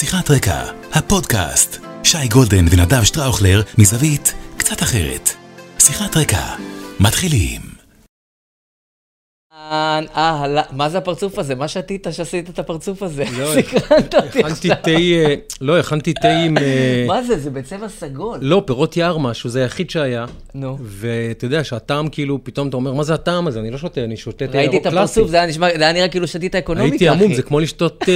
שיחת רקע, הפודקאסט. שי גולדן ונדב שטראוכלר מזווית קצת אחרת. שיחת רקע, מתחילים. אה, אה, לא, מה זה הפרצוף הזה? מה שתית שעשית את הפרצוף הזה? לא, הכנתי. תה, אה, לא, הכנתי תה עם... אה, מה זה? זה בצבע סגול. לא, פירות יער משהו, זה היחיד שהיה. נו. ואתה יודע שהטעם כאילו, פתאום אתה אומר, מה זה הטעם הזה? אני לא שותה, אני שותה תה ראיתי ירוק את קלאסי. הפרצוף, זה היה נשמע, זה היה נראה כאילו שתית אקונומיקה, אחי. הייתי עמום, זה כמו לשתות, אה,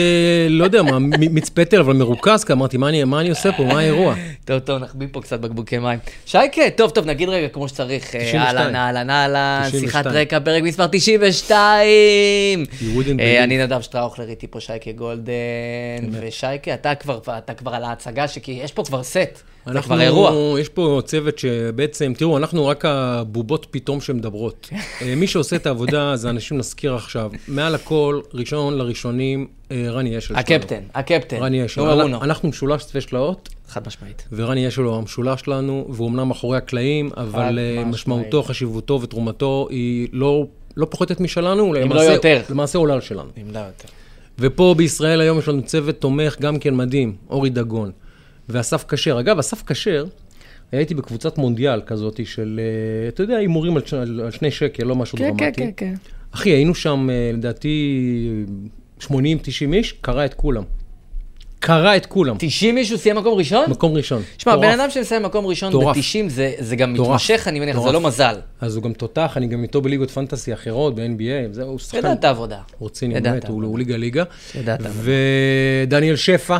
לא יודע מה, מ- מיץ פטל, אבל מרוכז, כי אמרתי, מה אני- עושה פה, מה האירוע? טוב, טוב, נחביא פה קצת בקבוקי מים. שייקה, טוב, טוב, נגיד רגע כמו שצריך. אה, 92. אהלן, אהלן, אהלן, 92. שיחת רקע, פרק מספר 92. Wouldn't אה. אני נדב שטראוכלר, איתי פה שייקה גולדן, ושייקה, אתה כבר אתה כבר על ההצגה, שכי יש פה כבר סט, זה אנחנו- כבר אירוע. יש פה צוות שבעצם, תראו, אנחנו רק הבובות פתאום שמדברות. אה, מי שעושה את העבודה זה אנשים, נזכיר עכשיו. מעל הכל, ראשון לראשונים, אה, רני אשל. הקפטן, הקפטן. רני אשל. אנחנו משולש צפה שלאות, חד משמעית. ורני אשל הוא המשולש שלנו, והוא אמנם מאחורי הקלעים, אבל. משמעותו, חשיבותו ותרומתו היא לא... לא פוחתת משלנו, לא למעשה- יותר. למעשה עולה על שלנו. אם לא יותר. ופה בישראל היום יש לנו צוות תומך גם כן מדהים, אורי דגון ואסף כשר. אגב, אסף כשר, הייתי בקבוצת מונדיאל כזאת של, אה, אתה יודע, הימורים על, ש- על על שני שקל, לא משהו כן, דרמטי. כן, כן, כן. אחי, היינו שם, אה, לדעתי, 80-90 איש, קרא את כולם. קרא את כולם. 90 מישהו סיים מקום ראשון? מקום ראשון. שמע. בן אדם שמסיים מקום ראשון מטורף. ב-90 זה, זה גם מטורף. מתמשך, אני מניח, זה. לא מזל. אז הוא גם תותח, אני גם איתו בליגות פנטסי אחרות, ב-NBA, זהו, הוא שחקן ידעת עבודה. רציני, באמת, הוא עבודה. הוא ליגה ליגה. ידעת עבודה. ודניאל שפע,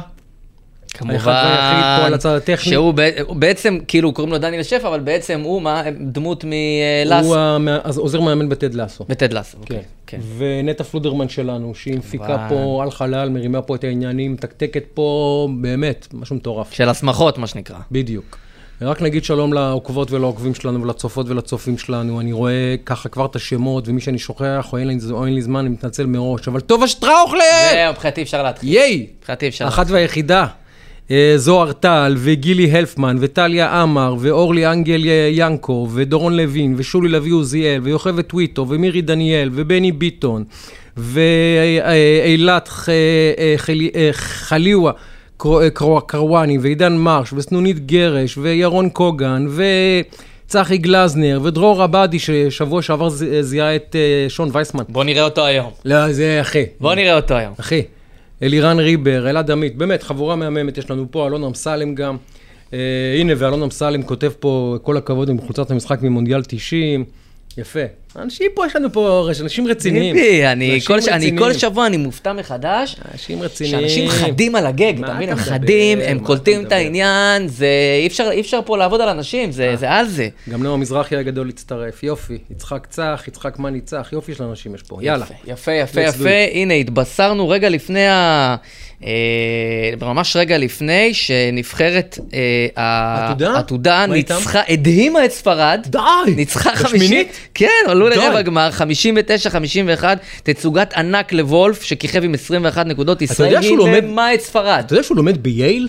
הטכני. שהוא בעצם, כאילו קוראים לו דניאל שפע, אבל בעצם הוא מה, דמות מלאס, הוא אז עוזר מאמן בטד לאסו. בטד לאס. כן. אוקיי, כן. ונטע פלודרמן שלנו, שהיא מפיקה כמובן. פה על חלל, מרימה פה את העניינים, מתקתקת פה, באמת, משהו מטורף. של הסמכות, מה שנקרא. בדיוק. רק נגיד שלום לעוקבות ולעוקבים שלנו ולצופות ולצופים שלנו. אני רואה ככה כבר את השמות, ומי שאני שוכח, או אין לי, או אין לי זמן, אני מתנצל מראש. אבל טובה שטראוכלר! זהו, מבחינתי אפשר להתחיל. ייי! מבחינתי אפשר. אחת והיחידה. אה, זוהר טל, וגילי הלפמן, וטליה עמר, ואורלי אנגל אה, ינקו, ודורון לוין, ושולי לביא עוזיאל, ויוכבד טוויטו, ומירי דניאל, ובני ביטון, ואילת אה, חלי- חליוה קרו- קרו- קרואני, ועידן מרש, וסנונית גרש, וירון קוגן, וצחי גלזנר, ודרור עבדי, ששבוע שעבר זיהה את שון וייסמן. בוא נראה אותו היום. לא, זה אחי. בוא נראה אותו היום. אחי, אלירן ריבר, אלעד עמית, באמת, חבורה מהממת יש לנו פה, אלון אמסלם גם. אה, הנה, ואלון אמסלם כותב פה, כל הכבוד עם חולצת המשחק ממונדיאל 90. יפה. אנשים פה, יש לנו פה, אנשים רציניים. ביבי, אני אנשים כל ש- אני. כל שבוע אני מופתע מחדש. אנשים רציניים. שאנשים חדים על הגג, אתה מבין? הם? חדים, הם קולטים את? העניין, זה... אי אפשר- אי אפשר פה לעבוד על אנשים, זה זה על זה. גם נועה מזרחי הגדול הצטרף, יופי. יצחק צח, יצחק מה ניצח, יופי של אנשים יש פה, יאללה. יפה, יפה, יפה, יפה. הנה, התבשרנו רגע לפני ה... אה, ממש רגע לפני שנבחרת אה? העתודה איתם? ניצחה, הדהימה את ספרד. די! ניצחה 50, בשמינית? כן, עלו. לרבע גמר, 59-51, תצוגת ענק לוולף, שכיכב עם 21 נקודות, ישראל יודע שהוא לומד- היממה את ספרד. אתה יודע שהוא לומד בייל?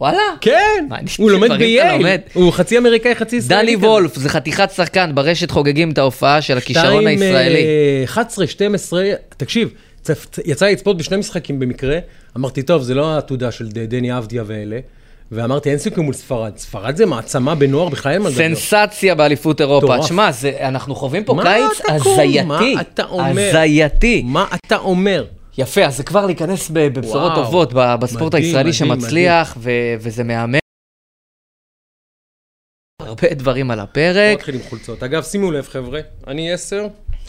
וואלה? כן, הוא לומד בייל. הוא חצי אמריקאי, חצי ישראלי. דני. וולף, זה חתיכת שחקן, ברשת חוגגים את ההופעה של הכישרון הישראלי. 11, 12, תקשיב, יצא לצפות בשני משחקים במקרה, אמרתי, טוב, זה לא העתודה של דני אבדיה ואלה, ואמרתי, אין סיכוי מול ספרד. ספרד זה מעצמה בנוער, בכלל אין מה לדבר. סנסציה באליפות אירופה. תשמע, אנחנו חווים פה קיץ? הזייתי. מה אתה אומר? הזייתי. מה אתה אומר? יפה, אז זה כבר להיכנס בבשורות. טובות בספורט מדהים, הישראלי מדהים, שמצליח, ו- וזה מהמם. הרבה דברים על בוא הפרק. נתחיל עם חולצות. אגב, שימו לב, חבר'ה, אני 10,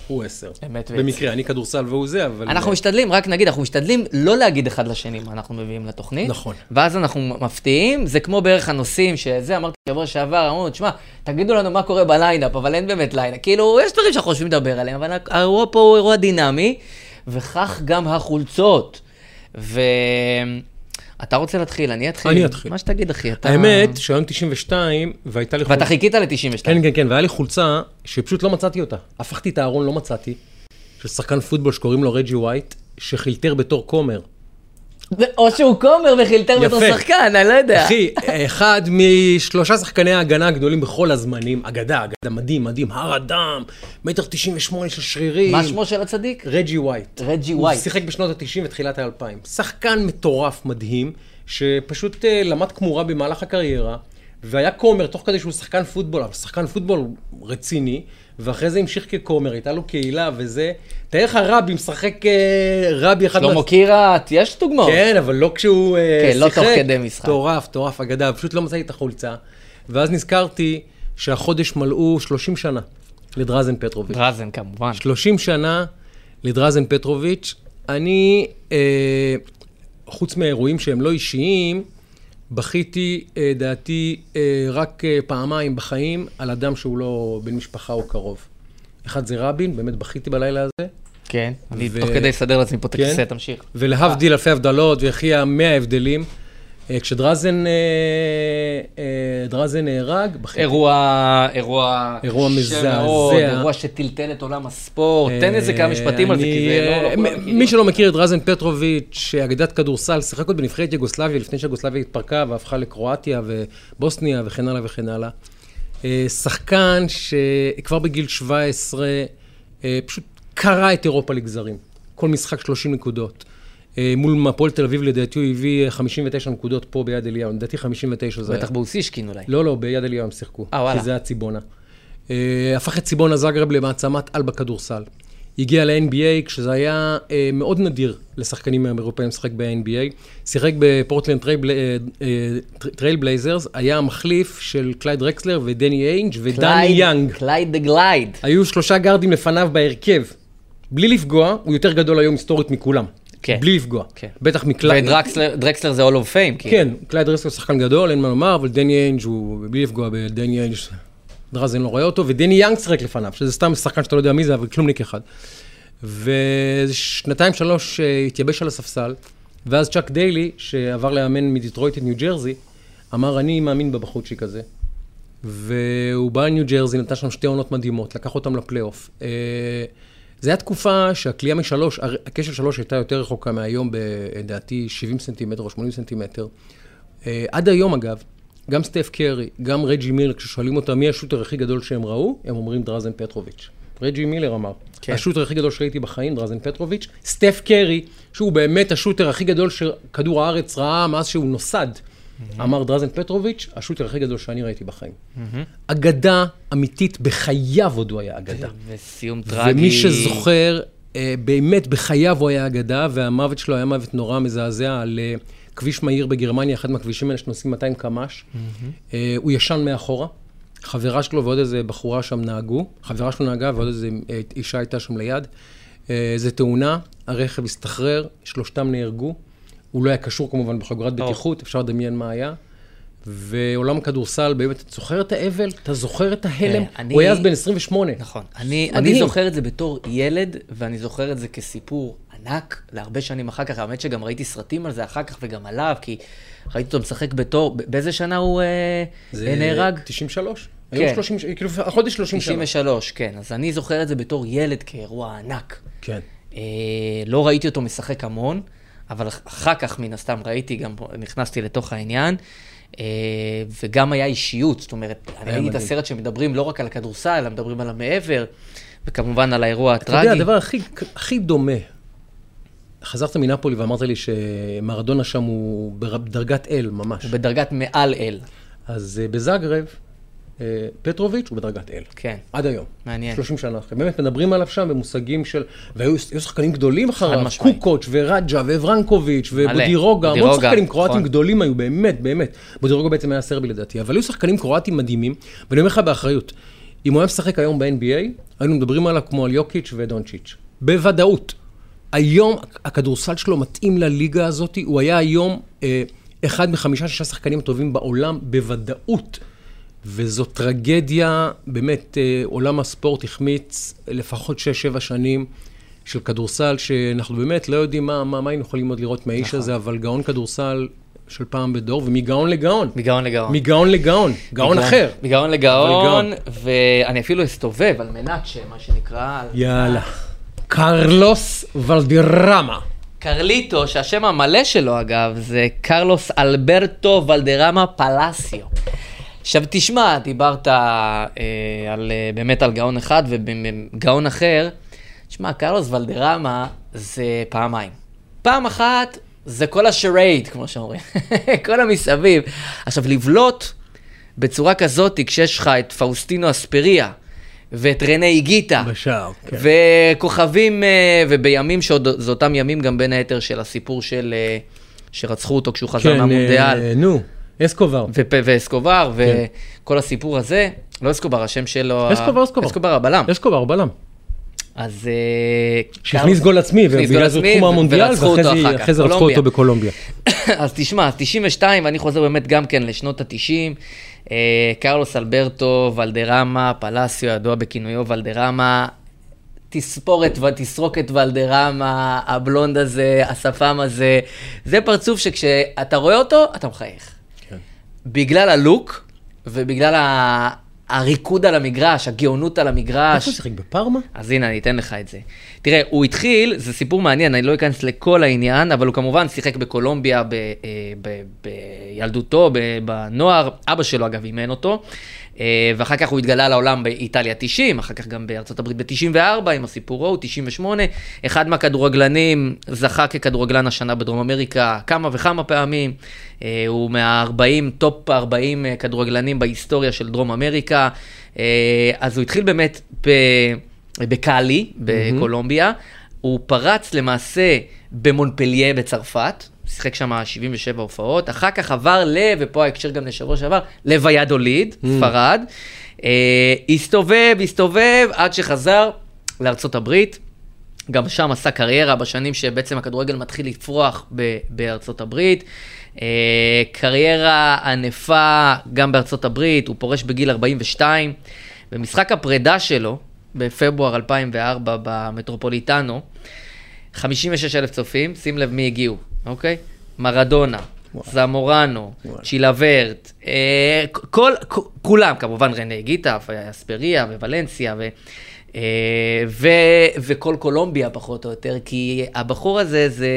הוא 10. אמת ויציב. במקרה, אני כדורסל והוא זה, אבל... אנחנו משתדלים, רק נגיד, אנחנו משתדלים לא להגיד אחד לשני מה אנחנו מביאים לתוכנית. נכון. ואז אנחנו מפתיעים, זה כמו בערך הנושאים שזה, אמרתי שבוע שעבר, אמרנו, תשמע, תגידו לנו מה קורה ב lineup, אבל אין באמת lineup. כאילו, יש דברים שאנחנו חושבים לדבר עליהם, אבל האירוע פה הוא אירוע דינמי, וכך גם החולצות. ואתה רוצה להתחיל, אני אתחיל. אני אתחיל. מה שתגיד, אחי, אתה... האמת, שהיום 92, והייתה לי ואתה חיכית ל-92. כן, כן, כן, והיה לי חולצה שפשוט לא מצאתי אותה. הפכתי את הארון, לא מצאתי, של שחקן פוטבול שקוראים לו רג'י ווייט, שחילטר בתור כומר. או שהוא כומר וחילטר בתור. שחקן, אני לא יודע. אחי, אחד משלושה שחקני ההגנה הגדולים בכל הזמנים, אגדה, אגדה, מדהים, מדהים, הר אדם, מטר תשעים ושמונה של שרירים. מה שמו של הצדיק? רג'י ווייט. רג'י הוא ווייט. שיחק בשנות ה-90 ותחילת ה-2000. שחקן מטורף, מדהים, שפשוט אה, למד כמורה במהלך הקריירה, והיה כומר תוך כדי שהוא שחקן פוטבול, אבל שחקן פוטבול רציני, ואחרי זה המשיך ככומר, הייתה לו קהילה וזה. תאר לך רבי משחק אה, רבי אחד... שלמה מה- קירת, יש דוגמאות. כן, אבל לא כשהוא אה, כן, לא שיחק. תוך כדי משחק. מטורף, מטורף, אגדה, פשוט לא מצאתי את החולצה. ואז נזכרתי שהחודש מלאו 30 שנה לדרזן פטרוביץ'. דרזן כמובן. 30 שנה לדרזן פטרוביץ'. אני, אה, חוץ מאירועים שהם לא אישיים, בכיתי, אה, דעתי, אה, רק אה, פעמיים בחיים על אדם שהוא לא בן משפחה או קרוב. אחד זה רבין, באמת בכיתי בלילה הזה, כן. אני תוך כדי אסדר לעצמי פה את כן? הכיסא, תמשיך. ולהבדיל אלפי הבדלות וכי המאה הבדלים. אה, כשדרזן אה, אה, דרזן נהרג, בכיתי. אירוע, אירוע אירוע מזעזע. אירוע שטלטל את עולם הספורט. תן איזה כמה משפטים על זה, כי זה לא... לא. מי שלא מכיר את רזן פטרוביץ', אגדת כדורסל, שיחק עוד בנבחרת יוגוסלביה, לפני שיוגוסלביה התפרקה והפכה לקרואטיה ובוסניה וכן הלאה וכן הלאה. אה, שחקן שכבר בגיל 17 אה, פשוט קרע את אירופה לגזרים. כל משחק 30 נקודות. אה, מול הפועל תל אביב לדעתי הוא הביא אה, 59 נקודות פה ביד אליהו, לדעתי 59 זה היה. בטח באוסישקין אולי. לא, לא, ביד אליהו הם שיחקו. אה, וואלה. כי זה היה ציבונה. אה, הפך את ציבונה זגרב למעצמת על בכדורסל. הגיע ל-NBA כשזה היה אה, מאוד נדיר לשחקנים אירופאים לשחק ב-NBA. שיחק בפורטלנד טרייל, אה, אה, טרייל בלייזרס, היה המחליף של קלייד דרקסלר ודני איינג' ודני יאנג. קלייד the Glide. היו שלושה גארדים לפניו בהרכב. בלי לפגוע, הוא יותר גדול היום היסטורית מכולם. כן. בלי לפגוע. כן. בטח מקלייד. ודרקסלר זה Hall of Fame, כאילו. כן, קלייד דרקסלר שחקן גדול, אין מה לומר, אבל דני איינג' הוא, בלי לפגוע בדני איינג', דראז'ן לא רואה אותו, ודני יאנג שיחק לפניו, שזה סתם שחקן שאתה לא יודע מי זה, אבל כלומניק אחד. ושנתיים, שלוש אה, התייבש על הספסל, ואז צ'אק דיילי, שעבר לאמן מדיטרויט את ניו ג'רזי, אמר, אני מאמין בבחורצ'יק הזה. והוא בא לניו ג'רזי, נתן שם שתי עונות מדהימות, לקח אותם לפלייאוף. זו הייתה תקופה שהקליעה משלוש, הקשת שלוש הייתה יותר רחוקה מהיום, לדעתי 70 סנטימטר או 80 סנטימטר. אה, עד היום, אגב, גם סטף קרי, גם רג'י מילר, כששואלים אותם מי ה shooter הכי גדול שהם ראו, הם אומרים דרזן פטרוביץ'. רג'י מילר אמר. כן. השוטר הכי גדול שראיתי בחיים, דרזן פטרוביץ'. סטף קרי, שהוא באמת השוטר הכי גדול שכדור הארץ ראה מאז שהוא נוסד, אמר דרזן פטרוביץ', השוטר הכי גדול שאני ראיתי בחיים. אגדה אמיתית, בחייו עוד הוא היה אגדה. וסיום טרגי. ומי שזוכר, אה, באמת בחייו הוא היה אגדה, והמוות שלו היה מוות נורא מזעזע על אה, כביש מהיר בגרמניה, אחד מהכבישים האלה שנוסעים 200 קמ"ש. אה, הוא ישן מאחורה. חברה שלו ועוד איזה בחורה שם נהגו, חברה שלו נהגה ועוד איזה אישה הייתה שם ליד. זה תאונה, הרכב הסתחרר, שלושתם נהרגו. הוא לא היה קשור כמובן בחגורת בטיחות, אפשר לדמיין מה היה. ועולם הכדורסל, באמת, אתה זוכר את האבל? אתה זוכר את ההלם? כן, אני- הוא היה אז בן 28. נכון. אני. אני זוכר את זה בתור ילד, ואני זוכר את זה כסיפור ענק להרבה שנים אחר כך. האמת שגם ראיתי סרטים על זה אחר כך וגם עליו, כי ראיתי אותו משחק בתור, באיזה שנה הוא אה, זה נהרג? 93? כן. היום 30, כאילו, החודש 30 שנה. 93, כן. אז אני זוכר את זה בתור ילד כאירוע ענק. כן. אה, לא ראיתי אותו משחק המון, אבל אחר כך מן הסתם ראיתי, גם נכנסתי לתוך העניין. אה, וגם היה אישיות, זאת אומרת, אני ראיתי את. הסרט שמדברים לא רק על הכדורסל, אלא מדברים על המעבר, וכמובן על האירוע אתה יודע. הדבר הכי, הכי דומה, חזרת מנפולי ואמרת לי שמרדונה שם הוא בדרגת אל ממש. הוא בדרגת מעל אל, אז אה, בזאגרב, פטרוביץ' הוא בדרגת אל. כן. עד היום. מעניין. 30 שנה אחרי. באמת מדברים עליו שם במושגים של... והיו היו שחקנים גדולים אחריו. קוקוץ' ורג'ה וברנקוביץ'. ובודירוגה, המון שחקנים קרואטים נכון. גדולים היו, באמת, באמת. בודירוגה בעצם היה סרבי לדעתי, אבל היו שחקנים קרואטים מדהימים, ואני אומר לך באחריות, אם הוא היה משחק היום ב-NBA, היינו מדברים עליו כמו על יוקיץ' ודונצ'יץ'. בוודאות. היום הכדורסל שלו מתאים לליגה הזאת, הוא היה היום אה, אחד מחמישה-שישה שחקנים הטובים בעולם בוודאות. וזו טרגדיה, באמת, אה, עולם הספורט החמיץ לפחות 6-7 שנים של כדורסל, שאנחנו באמת לא יודעים מה, מה, מה היינו יכולים עוד לראות מהאיש נכון. הזה, אבל גאון כדורסל של פעם בדור, ומגאון לגאון. מגאון לגאון. מגאון לגאון, גאון מגאון- אחר. מגאון לגאון, ואני אפילו אסתובב על מנת שמה שנקרא... יאללה. קרלוס ולדירמה. קרליטו, שהשם המלא שלו אגב, זה קרלוס אלברטו ולדרמה פלסיו. עכשיו תשמע, דיברת אה, על, אה, באמת על גאון אחד ובגאון אחר. תשמע, קרלוס ולדרמה זה פעמיים. פעם אחת זה כל השרייד, כמו שאומרים, כל המסביב. עכשיו, לבלוט בצורה כזאת, כשיש לך את פאוסטינו אספריה, ואת רנה איגיטה. בשער, כן. וכוכבים, אה, ובימים שעוד, זה אותם ימים גם בין היתר של הסיפור של, אה, שרצחו אותו כשהוא חזר כן, מהמונדיאל. אה, נו, אסקובר. ואסקובר, כן. וכל הסיפור הזה, לא אסקובר, השם שלו... אסקובר, אסקובר. אסקובר הבלם. אסקובר, בלם. אז... אה, שהכניס גול עצמי, ובגלל זה עצמי, תחום המונדיאל, ואחרי זה- רצחו. אותו בקולומביה. אז תשמע, אז 92, ואני חוזר באמת גם כן לשנות ה-90. אה, קרלוס אלברטו, ולדרמה, פלסיו, ידוע בכינויו ולדרמה. תספורת ותסרוק את ולדרמה, הבלונד הזה, השפם הזה. זה פרצוף שכשאתה רואה אותו, אתה מחייך. בגלל הלוק ובגלל ה- הריקוד על המגרש, הגאונות על המגרש. איפה הוא שיחק? בפארמה? אז הנה, אני אתן לך את זה. תראה, הוא התחיל, זה סיפור מעניין, אני לא אכנס לכל העניין, אבל הוא כמובן שיחק בקולומביה ב, אה, ב, בילדותו, בנוער, אבא שלו אגב אימן אותו, ואחר כך הוא התגלה לעולם באיטליה 90, אחר כך גם בארצות הברית ב-94 עם הסיפור ההוא, 98. אחד מהכדורגלנים זכה ככדורגלן השנה בדרום אמריקה כמה וכמה פעמים. אה, הוא מה-40, טופ 40 כדורגלנים בהיסטוריה של דרום אמריקה. אה, אז הוא התחיל באמת. בקאלי, בקולומביה. הוא פרץ למעשה במונפליה בצרפת, שיחק שם 77 הופעות, אחר כך עבר ל, ופה ההקשר גם לשבוע שעבר, לוויאדוליד, ספרד. אה, הסתובב, הסתובב, עד שחזר לארצות הברית. גם שם עשה קריירה בשנים שבעצם הכדורגל מתחיל לפרוח ב- בארצות הברית. אה, קריירה ענפה גם בארצות הברית, הוא פורש בגיל 42. במשחק הפרידה שלו, בפברואר 2004 במטרופוליטנו, 56 אלף צופים, שים לב מי הגיעו, אוקיי? מרדונה, זמורנו, צ'ילוורט, אה, כל, כ- כולם, כמובן רנה גיטה, אספריה וולנסיה, ו, אה, ו, וכל קולומביה פחות או יותר, כי הבחור הזה, זה,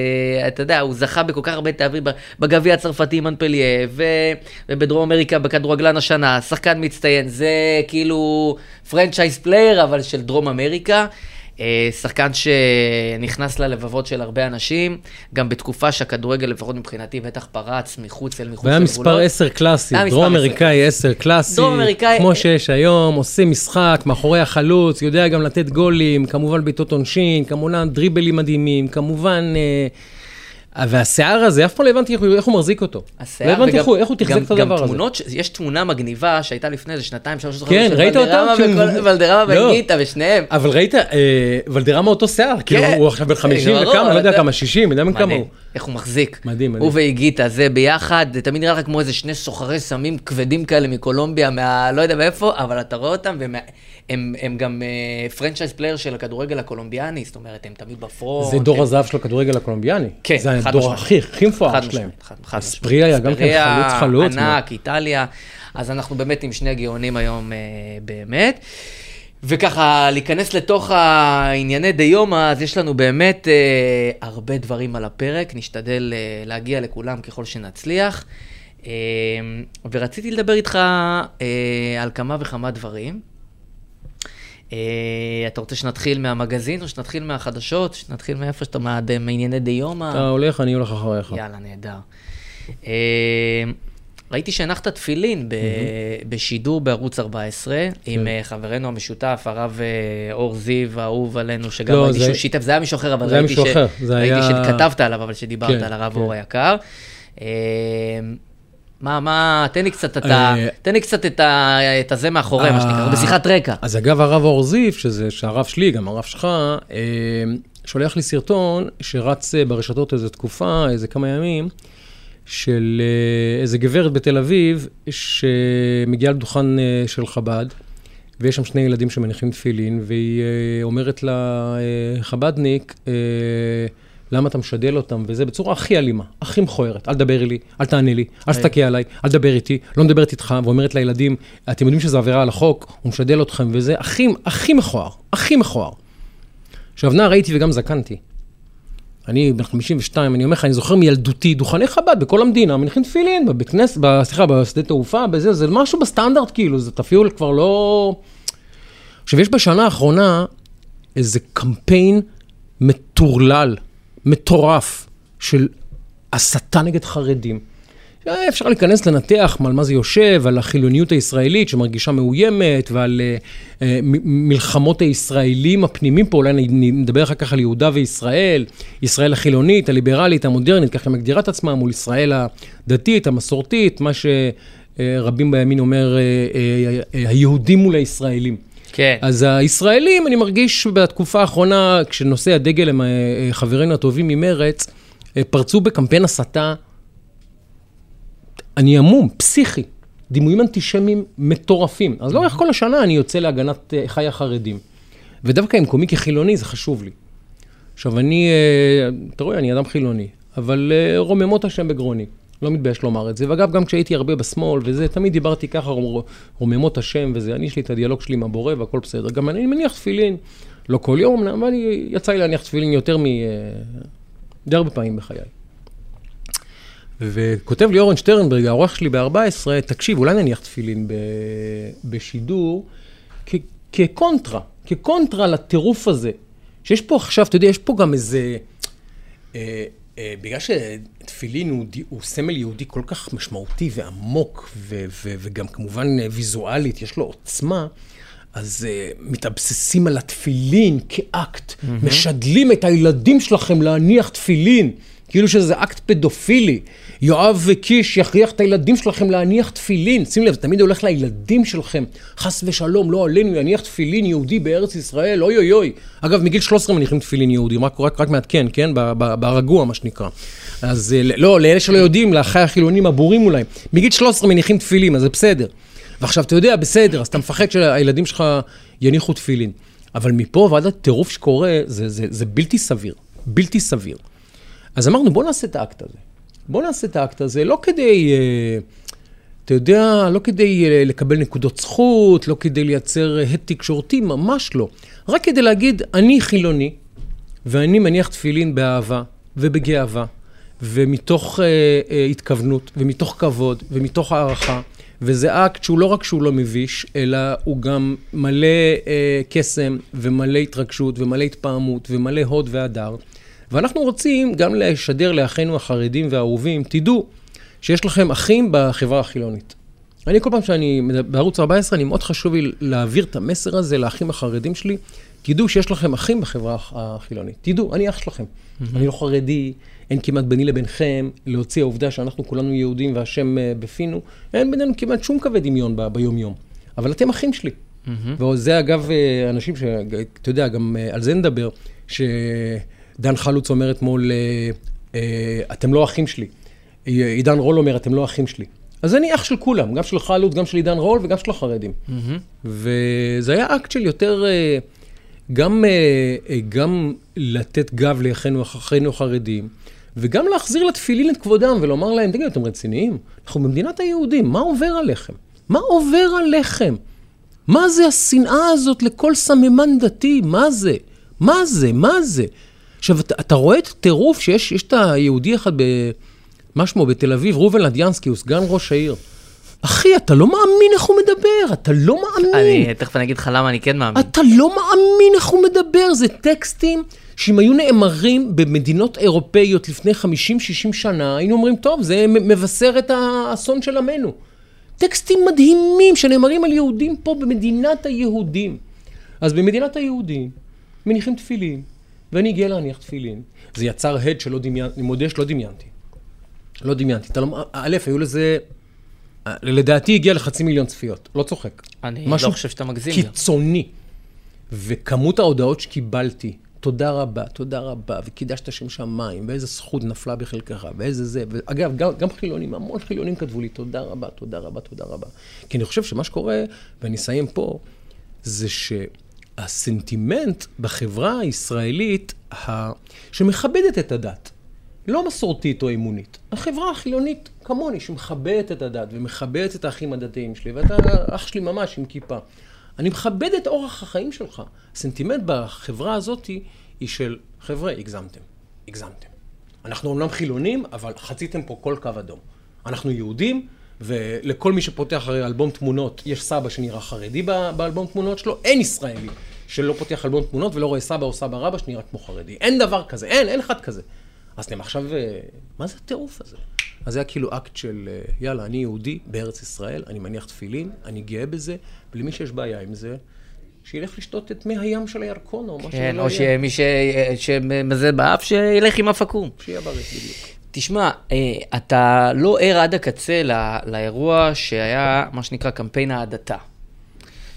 אתה יודע, הוא זכה בכל כך הרבה תארים ב- בגביע הצרפתי מנפליה, ו, ובדרום אמריקה בכדורגלן השנה, שחקן מצטיין, זה כאילו franchise player, אבל של דרום אמריקה. אה, שחקן שנכנס ללבבות של הרבה אנשים, גם בתקופה שהכדורגל, לפחות מבחינתי, בטח פרץ מחוץ אל מחוץ והיה לגבולות. מספר 10 קלאסי, דרום 10 אמריקאי 10 קלאסי, דרום אמריקאי- כמו שיש היום, עושה משחק מאחורי החלוץ, יודע גם לתת גולים, כמובן בעיטות עונשין, כמובן דריבלים מדהימים, כמובן... אה, והשיער הזה, אף פעם לא הבנתי איך הוא- מחזיק אותו. השיער, לא הבנתי איך הוא- תחזק גם- את הדבר גם הזה. תמונות, ש- יש תמונה מגניבה שהייתה לפני איזה שנתיים, שלוש, כן, של ראית אותה? ולדרמה וכל- ולדרמה לא. וגיטה ושניהם. אבל ראית, אה, ולדרמה אותו שיער, כאילו כן. הוא עכשיו בן 50 ברור, וכמה, לא יודע כמה, 60, יודע בן כמה מדהים, הוא. איך הוא מחזיק. מדהים, מדהים. הוא ואיגיטה, זה ביחד, זה תמיד נראה לך כמו איזה שני סוחרי סמים כבדים כאלה מקולומביה, מה... לא יודע מאיפה, אבל אתה רואה אותם, והם הם, הם גם פרנצ'ייז פלייר של הכדורגל הקולומביאני, זאת אומרת, הם תמיד בפרונט. זה דור הם- הזהב של הכדורגל הקולומביאני. כן, זה חד הדור משמעית. הכי, הכי מפואר שלהם. חד- משמעית. אספריה היה גם כן חלוץ חלוץ. ענק, איטליה. אז אנחנו באמת עם שני גאונים היום אה, באמת. וככה, להיכנס לתוך הענייני דיומא, אז יש לנו באמת אה, הרבה דברים על הפרק, נשתדל אה, להגיע לכולם ככל שנצליח. אה, ורציתי לדבר איתך אה, על כמה וכמה דברים. אה, אתה רוצה שנתחיל מהמגזין או שנתחיל מהחדשות? שנתחיל מאיפה שאתה, מה- מענייני דיומא? אתה הולך, אני הולך אחריך. יאללה, נהדר. אה, ראיתי שהנחת תפילין ב- בשידור בערוץ 14, עם אה, חברנו המשותף, הרב אור זיו, האהוב עלינו, שגם לא, ראיתי זה- שהוא שיתף, זה היה מישהו אחר, אבל ראיתי ש- אחר, ראיתי היה- שכתבת עליו, אבל שדיברת כן, על הרב כן. אור היקר. מה, מה, תן לי קצת את ה... אה, תן לי קצת את ה... את הזה מאחורי, מה שנקרא, אה, בשיחת רקע. אז אגב, הרב אור זיף, שזה, שהרב שלי, גם הרב שלך, אה, שולח לי סרטון שרץ ברשתות איזה תקופה, איזה כמה ימים, של איזה גברת בתל אביב, שמגיעה לדוכן של חב"ד, ויש שם שני ילדים שמניחים תפילין, והיא אומרת לחב"דניק, אה, למה אתה משדל אותם, וזה בצורה הכי אלימה, הכי מכוערת. אל תדבר אלי, אל תענה לי, אל תסתכל עליי, אל תדבר איתי, לא מדברת איתך, ואומרת לילדים, אתם יודעים שזו עבירה על החוק, הוא משדל אתכם, וזה הכי, הכי מכוער, הכי מכוער. עכשיו, נער הייתי וגם זקנתי. אני בן 52, אני אומר לך, אני זוכר מילדותי, דוכני חב"ד בכל המדינה, מניחים תפילין, בבית כנסת, סליחה, בשדה תעופה, בזה, זה משהו בסטנדרט, כאילו, זה אפילו כבר לא... עכשיו, יש בשנה האחרונה איזה קמפיין מטורלל, מטורף, של הסתה נגד חרדים. היה אפשר להיכנס לנתח על מה זה יושב, על החילוניות הישראלית שמרגישה מאוימת, ועל uh, מלחמות הישראלים הפנימיים פה, אולי נדבר אחר כך על יהודה וישראל, ישראל החילונית, הליברלית, המודרנית, ככה היא מגדירה את עצמה, מול ישראל הדתית, המסורתית, מה שרבים בימין אומר, היהודים מול הישראלים. כן. אז הישראלים, אני מרגיש בתקופה האחרונה, כשנושא הדגל הם אה, אה, חברינו הטובים ממרץ, אה, פרצו בקמפיין הסתה, אני המום, פסיכי, דימויים אנטישמיים מטורפים. אז לאורך כל השנה אני יוצא להגנת חיי החרדים. ודווקא עם קומיקי חילוני זה חשוב לי. עכשיו, אני, אתה רואה, אני אדם חילוני, אבל רוממות השם בגרוני. לא מתבייש לומר את זה. ואגב, גם כשהייתי הרבה בשמאל וזה, תמיד דיברתי ככה, רומ- רוממות השם וזה. אני, יש לי את הדיאלוג שלי עם הבורא והכל בסדר. גם אני מניח תפילין, לא כל יום, אבל אני- יצא לי להניח תפילין יותר מ... אה, די הרבה פעמים בחיי. וכותב לי אורן שטרנברג, העורך שלי ב-14, תקשיב, אולי נניח תפילין ב- בשידור, כ- כקונטרה, כקונטרה לטירוף הזה. שיש פה עכשיו, אתה יודע, יש פה גם איזה... אה, בגלל שתפילין הוא, הוא סמל יהודי כל כך משמעותי ועמוק, ו- ו- וגם כמובן אה, ויזואלית, יש לו עוצמה, אז uh, מתאבססים על התפילין כאקט, mm-hmm. משדלים את הילדים שלכם להניח תפילין, כאילו שזה אקט פדופילי. יואב וקיש יכריח את הילדים שלכם להניח תפילין. שים לב, זה תמיד הולך לילדים שלכם. חס ושלום, לא עלינו, יניח תפילין יהודי בארץ ישראל, אוי אוי אוי. אגב, מגיל 13 מניחים תפילין יהודים, רק, רק, רק מעדכן, כן? ברגוע, מה שנקרא. אז אה, לא, לאלה שלא יודעים, לאחיי החילונים הבורים אולי, מגיל 13 מניחים תפילין, אז זה בסדר. ועכשיו, אתה יודע, בסדר, אז אתה מפחד שהילדים שלך יניחו תפילין. אבל מפה ועד הטירוף שקורה, זה, זה, זה בלתי סביר. בלתי סביר. אז אמרנו, בוא נעשה את האקט הזה. בוא נעשה את האקט הזה, לא כדי, אה, אתה יודע, לא כדי אה, לקבל נקודות זכות, לא כדי לייצר הד תקשורתי, ממש לא. רק כדי להגיד, אני חילוני, ואני מניח תפילין באהבה ובגאווה, ומתוך אה, אה, התכוונות, ומתוך כבוד, ומתוך הערכה. וזה אקט שהוא לא רק שהוא לא מביש, אלא הוא גם מלא אה, קסם, ומלא התרגשות, ומלא התפעמות, ומלא הוד והדר. ואנחנו רוצים גם לשדר לאחינו החרדים והאהובים, תדעו שיש לכם אחים בחברה החילונית. אני כל פעם שאני, בערוץ 14, אני מאוד חשוב לי להעביר את המסר הזה לאחים החרדים שלי. תדעו שיש לכם אחים בחברה הח- החילונית. תדעו, אני אח שלכם. אני לא חרדי, אין כמעט ביני לבינכם, להוציא העובדה שאנחנו כולנו יהודים והשם אה, בפינו, אין בינינו כמעט שום קווי דמיון ב- ביום-יום. אבל אתם אחים שלי. וזה אגב אה, אנשים ש... אתה יודע, גם אה, על זה נדבר, שדן חלוץ אומר אתמול, אה, אה, אתם לא אחים שלי. עידן רול אומר, אתם לא אחים שלי. אז אני אח של כולם, גם של חלוץ, גם של עידן רול וגם של החרדים. וזה היה אקט של יותר, אה, גם, גם לתת גב לאחינו אחינו החרדים, וגם להחזיר לתפילין את כבודם ולומר להם, תגידו, אתם רציניים? אנחנו במדינת היהודים, מה עובר עליכם? מה עובר עליכם? מה זה השנאה הזאת לכל סממן דתי? מה זה? מה זה? מה זה? עכשיו, אתה, אתה רואה את הטירוף שיש יש את היהודי אחד ב... מה שמו? בתל אביב, ראובן לדיאנסקי, הוא סגן ראש העיר. אחי, אתה לא מאמין איך הוא מדבר, אתה לא מאמין. אני, תכף אני אגיד לך למה אני כן מאמין. אתה לא מאמין איך הוא מדבר, זה טקסטים שאם היו נאמרים במדינות אירופאיות לפני 50-60 שנה, היינו אומרים, טוב, זה מבשר את האסון של עמנו. טקסטים מדהימים שנאמרים על יהודים פה במדינת היהודים. אז במדינת היהודים מניחים תפילין, ואני גאה להניח תפילין. זה יצר הד שלא דמיינתי, אני מודה שלא דמיינתי. לא דמיינתי. אתה לא, א', היו לזה, לדעתי הגיע לחצי מיליון צפיות, לא צוחק. אני משהו לא חושב שאתה מגזים. גם. קיצוני. וכמות ההודעות שקיבלתי, תודה רבה, תודה רבה, וקידשת שם שמיים, ואיזה זכות נפלה בחלקך, ואיזה זה. ואגב, גם, גם חילונים, המון חילונים כתבו לי, תודה רבה, תודה רבה, תודה רבה. כי אני חושב שמה שקורה, ואני אסיים פה, זה שהסנטימנט בחברה הישראלית, ה... שמכבדת את הדת, לא מסורתית או אמונית, החברה החילונית כמוני, שמכבדת את הדת ומכבדת את האחים הדתיים שלי, ואתה אח שלי ממש עם כיפה. אני מכבד את אורח החיים שלך. הסנטימנט בחברה הזאת היא של, חבר'ה, הגזמתם. הגזמתם. אנחנו אומנם חילונים, אבל חציתם פה כל קו אדום. אנחנו יהודים, ולכל מי שפותח הרי אלבום תמונות, יש סבא שנראה חרדי באלבום תמונות שלו, אין ישראלי שלא פותח אלבום תמונות ולא רואה סבא או סבא רבא שנראה כמו חרדי. אין דבר כזה, אין, אין אחד כזה. אז אתם עכשיו, אה, מה זה הטירוף הזה? אז זה היה כאילו אקט של, אה, יאללה, אני יהודי בארץ ישראל, אני מניח תפילין, אני גאה בזה, ולמי שיש בעיה עם זה, שילך לשתות את מי הים של הירקון, או מה שזה כן, לא או יהיה. שמי ש- שמזה באף, שילך עם אף עקום. שיהיה בריא, בדיוק. תשמע, אה, אתה לא ער עד הקצה לא- לאירוע שהיה מה שנקרא קמפיין ההדתה.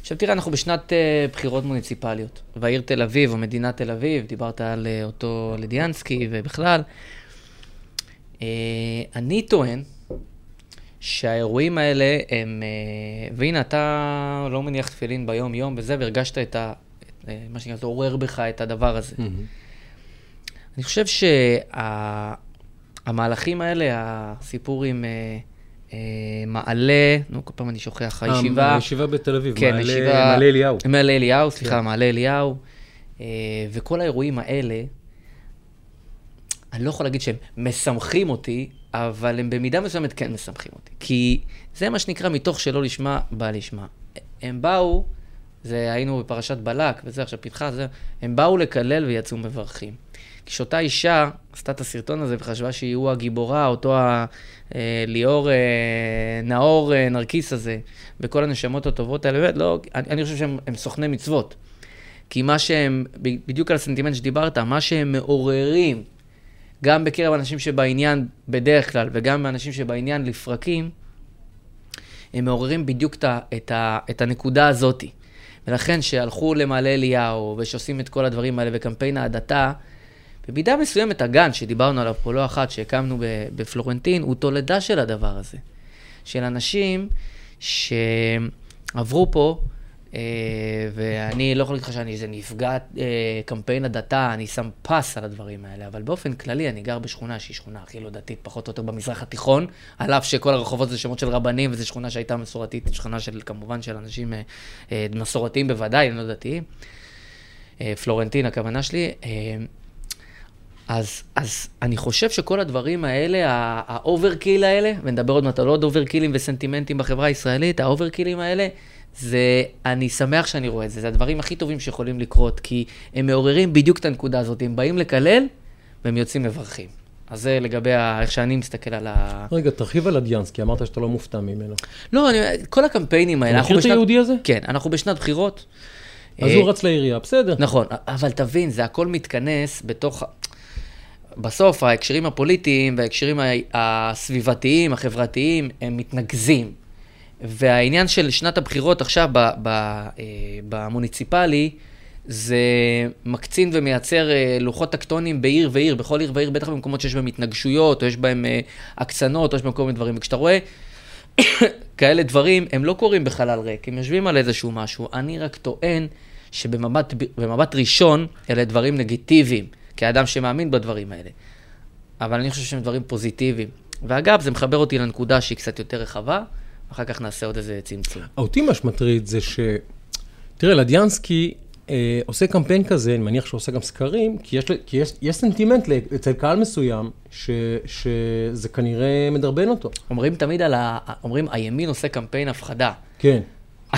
עכשיו תראה, אנחנו בשנת אה, בחירות מוניציפליות, והעיר תל אביב, או מדינת תל אביב, דיברת על אה, אותו לדיאנסקי ובכלל. אני טוען שהאירועים האלה הם, והנה, אתה לא מניח תפילין ביום-יום וזה, והרגשת את ה... את, מה שנקרא, זה עורר בך את הדבר הזה. אני חושב שהמהלכים האלה, הסיפור עם אה, אה, מעלה, נו, כל פעם אני שוכח, הישיבה, אה, הישיבה בתל אביב, כן, מעלה- הישיבה, מעלה אליהו. מעלה אליהו, סליחה, כן. מעלה אליהו, אה, וכל האירועים האלה, אני לא יכול להגיד שהם משמחים אותי, אבל הם במידה מסוימת כן משמחים אותי. כי זה מה שנקרא מתוך שלא לשמה, בא לשמה. הם באו, זה היינו בפרשת בלק, וזה עכשיו פתחה, זה, הם באו לקלל ויצאו מברכים. כשאותה אישה עשתה את הסרטון הזה וחשבה שהיא הוא הגיבורה, אותו ה- אה, ליאור אה, נאור אה, נרקיס הזה, וכל הנשמות הטובות האלה, באמת, לא, אני, אני חושב שהם הם סוכני מצוות. כי מה שהם, בדיוק על הסנטימנט שדיברת, מה שהם מעוררים, גם בקרב אנשים שבעניין בדרך כלל, וגם באנשים שבעניין לפרקים, הם מעוררים בדיוק את, ה- את, ה- את הנקודה הזאתי. ולכן, שהלכו למעלה אליהו, ושעושים את כל הדברים האלה, וקמפיין ההדתה, במידה מסוימת הגן, שדיברנו עליו פה לא אחת, שהקמנו בפלורנטין, הוא תולדה של הדבר הזה. של אנשים שעברו פה, ואני לא יכול להגיד לך שאני איזה נפגע אה, קמפיין הדתה, אני שם פס על הדברים האלה, אבל באופן כללי אני גר בשכונה שהיא שכונה הכי לא דתית, פחות או יותר במזרח התיכון, על אף שכל הרחובות זה שמות של רבנים, וזו שכונה שהייתה מסורתית, שכונה של, כמובן, של אנשים אה, אה, מסורתיים בוודאי, לא דתיים. אה, פלורנטין, הכוונה שלי. אה, אז, אז אני חושב שכל הדברים האלה, ה overkill האלה, ונדבר עוד מעט על עוד אוברקילים וסנטימנטים בחברה הישראלית, האוברקילים האלה, זה, אני שמח שאני רואה את זה, זה הדברים הכי טובים שיכולים לקרות, כי הם מעוררים בדיוק את הנקודה הזאת, הם באים לקלל והם יוצאים מברכים. אז זה לגבי ה, איך שאני מסתכל על ה... רגע, תרחיב על אדיאנסקי, אמרת שאתה לא מופתע ממנו. לא, אני, כל הקמפיינים האלה, אתה מכיר את היהודי הזה? כן, אנחנו בשנת בחירות. אז אה, הוא רץ לעירייה, בסדר. נכון, אבל תבין, זה הכל מתכנס בתוך... בסוף ההקשרים הפוליטיים וההקשרים הסביבתיים, החברתיים, הם מתנקזים. והעניין של שנת הבחירות עכשיו ב, ב, אה, במוניציפלי, זה מקצין ומייצר אה, לוחות טקטונים בעיר ועיר, בכל עיר ועיר, בטח במקומות שיש בהם התנגשויות, או יש בהם אה, הקצנות, או יש בהם כל מיני דברים. וכשאתה רואה כאלה דברים, הם לא קורים בחלל ריק, הם יושבים על איזשהו משהו. אני רק טוען שבמבט במבט ראשון, אלה דברים לגיטיביים, כאדם שמאמין בדברים האלה. אבל אני חושב שהם דברים פוזיטיביים. ואגב, זה מחבר אותי לנקודה שהיא קצת יותר רחבה, אחר כך נעשה עוד איזה צמצום. אותי מה שמטריד זה ש... תראה, לדיאנסקי אה, עושה קמפיין כזה, אני מניח שהוא עושה גם סקרים, כי יש, כי יש, יש סנטימנט אצל קהל מסוים, ש, שזה כנראה מדרבן אותו. אומרים תמיד על ה... אומרים, הימין עושה קמפיין הפחדה. כן.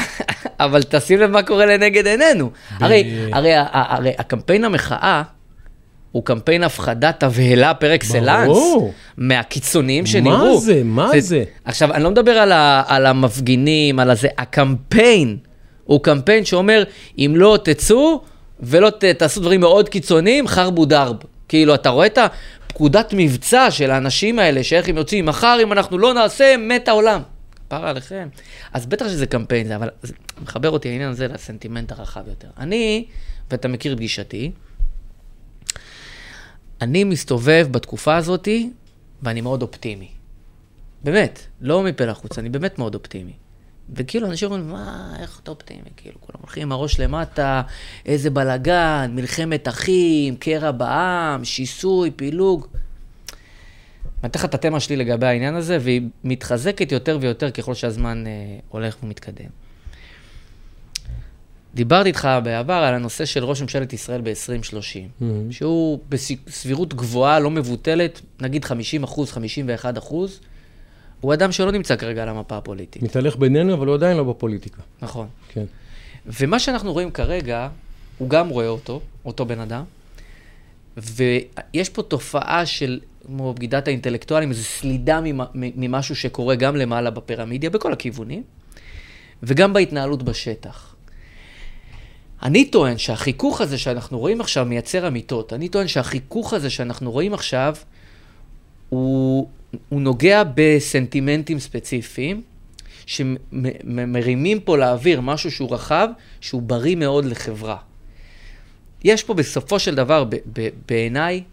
אבל תשים לב מה קורה לנגד עינינו. הרי, הרי, הרי הקמפיין המחאה הוא קמפיין הפחדה, תבהלה פר אקסלנס. מהקיצוניים שנראו. זה? מה זה? עכשיו, אני לא מדבר על, ה, על המפגינים, על הזה, הקמפיין הוא קמפיין שאומר, אם לא תצאו ולא ת, תעשו דברים מאוד קיצוניים, חרבו דרב. כאילו, אתה רואה את הפקודת מבצע של האנשים האלה, שאיך הם יוצאים, מחר אם אנחנו לא נעשה, מת העולם. כפרה עליכם. אז בטח שזה קמפיין, זה, אבל זה מחבר אותי העניין הזה לסנטימנט הרחב יותר. אני, ואתה מכיר את גישתי, אני מסתובב בתקופה הזאתי, ואני מאוד אופטימי. באמת, לא מפה לחוץ, אני באמת מאוד אופטימי. וכאילו, אנשים אומרים, מה, איך אתה אופטימי? כאילו, כולם הולכים עם הראש למטה, איזה בלאגן, מלחמת אחים, קרע בעם, שיסוי, פילוג. אני אתן לך את התמה שלי לגבי העניין הזה, והיא מתחזקת יותר ויותר ככל שהזמן אה, הולך ומתקדם. דיברתי איתך בעבר על הנושא של ראש ממשלת ישראל ב-2030, Mhm. שהוא בסבירות גבוהה, לא מבוטלת, נגיד 50 אחוז, 51 אחוז, הוא אדם שלא נמצא כרגע על המפה הפוליטית. מתהלך בינינו, אבל הוא עדיין לא בפוליטיקה. נכון. כן. ומה שאנחנו רואים כרגע, הוא גם רואה אותו, אותו בן אדם, ויש פה תופעה של, כמו בגידת האינטלקטואלים, איזו סלידה ממ- ממשהו שקורה גם למעלה בפירמידיה, בכל הכיוונים, וגם בהתנהלות בשטח. אני טוען שהחיכוך הזה שאנחנו רואים עכשיו מייצר אמיתות. אני טוען שהחיכוך הזה שאנחנו רואים עכשיו, הוא, הוא נוגע בסנטימנטים ספציפיים, שמרימים פה לאוויר משהו שהוא רחב, שהוא בריא מאוד לחברה. יש פה בסופו של דבר, בעיניי,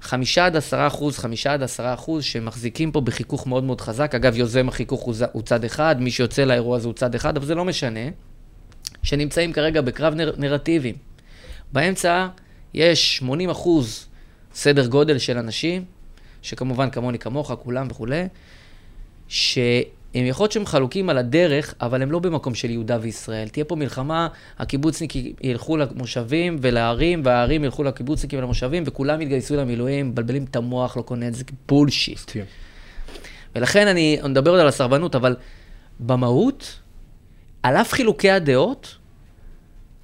חמישה עד עשרה אחוז, חמישה עד עשרה אחוז, שמחזיקים פה בחיכוך מאוד מאוד חזק. אגב, יוזם החיכוך הוא, הוא צד אחד, מי שיוצא לאירוע הזה הוא צד אחד, אבל זה לא משנה. שנמצאים כרגע בקרב נר, נרטיבים. באמצע יש 80 אחוז סדר גודל של אנשים, שכמובן כמוני כמוך, כולם וכולי, שהם יכול להיות שהם חלוקים על הדרך, אבל הם לא במקום של יהודה וישראל. תהיה פה מלחמה, הקיבוצניקים ילכו למושבים ולערים, והערים ילכו לקיבוצניקים ולמושבים, וכולם יתגייסו למילואים, מבלבלים את המוח, לא קונה את זה, בולשיט. כן. ולכן אני אני מדבר עוד על הסרבנות, אבל במהות, על אף חילוקי הדעות,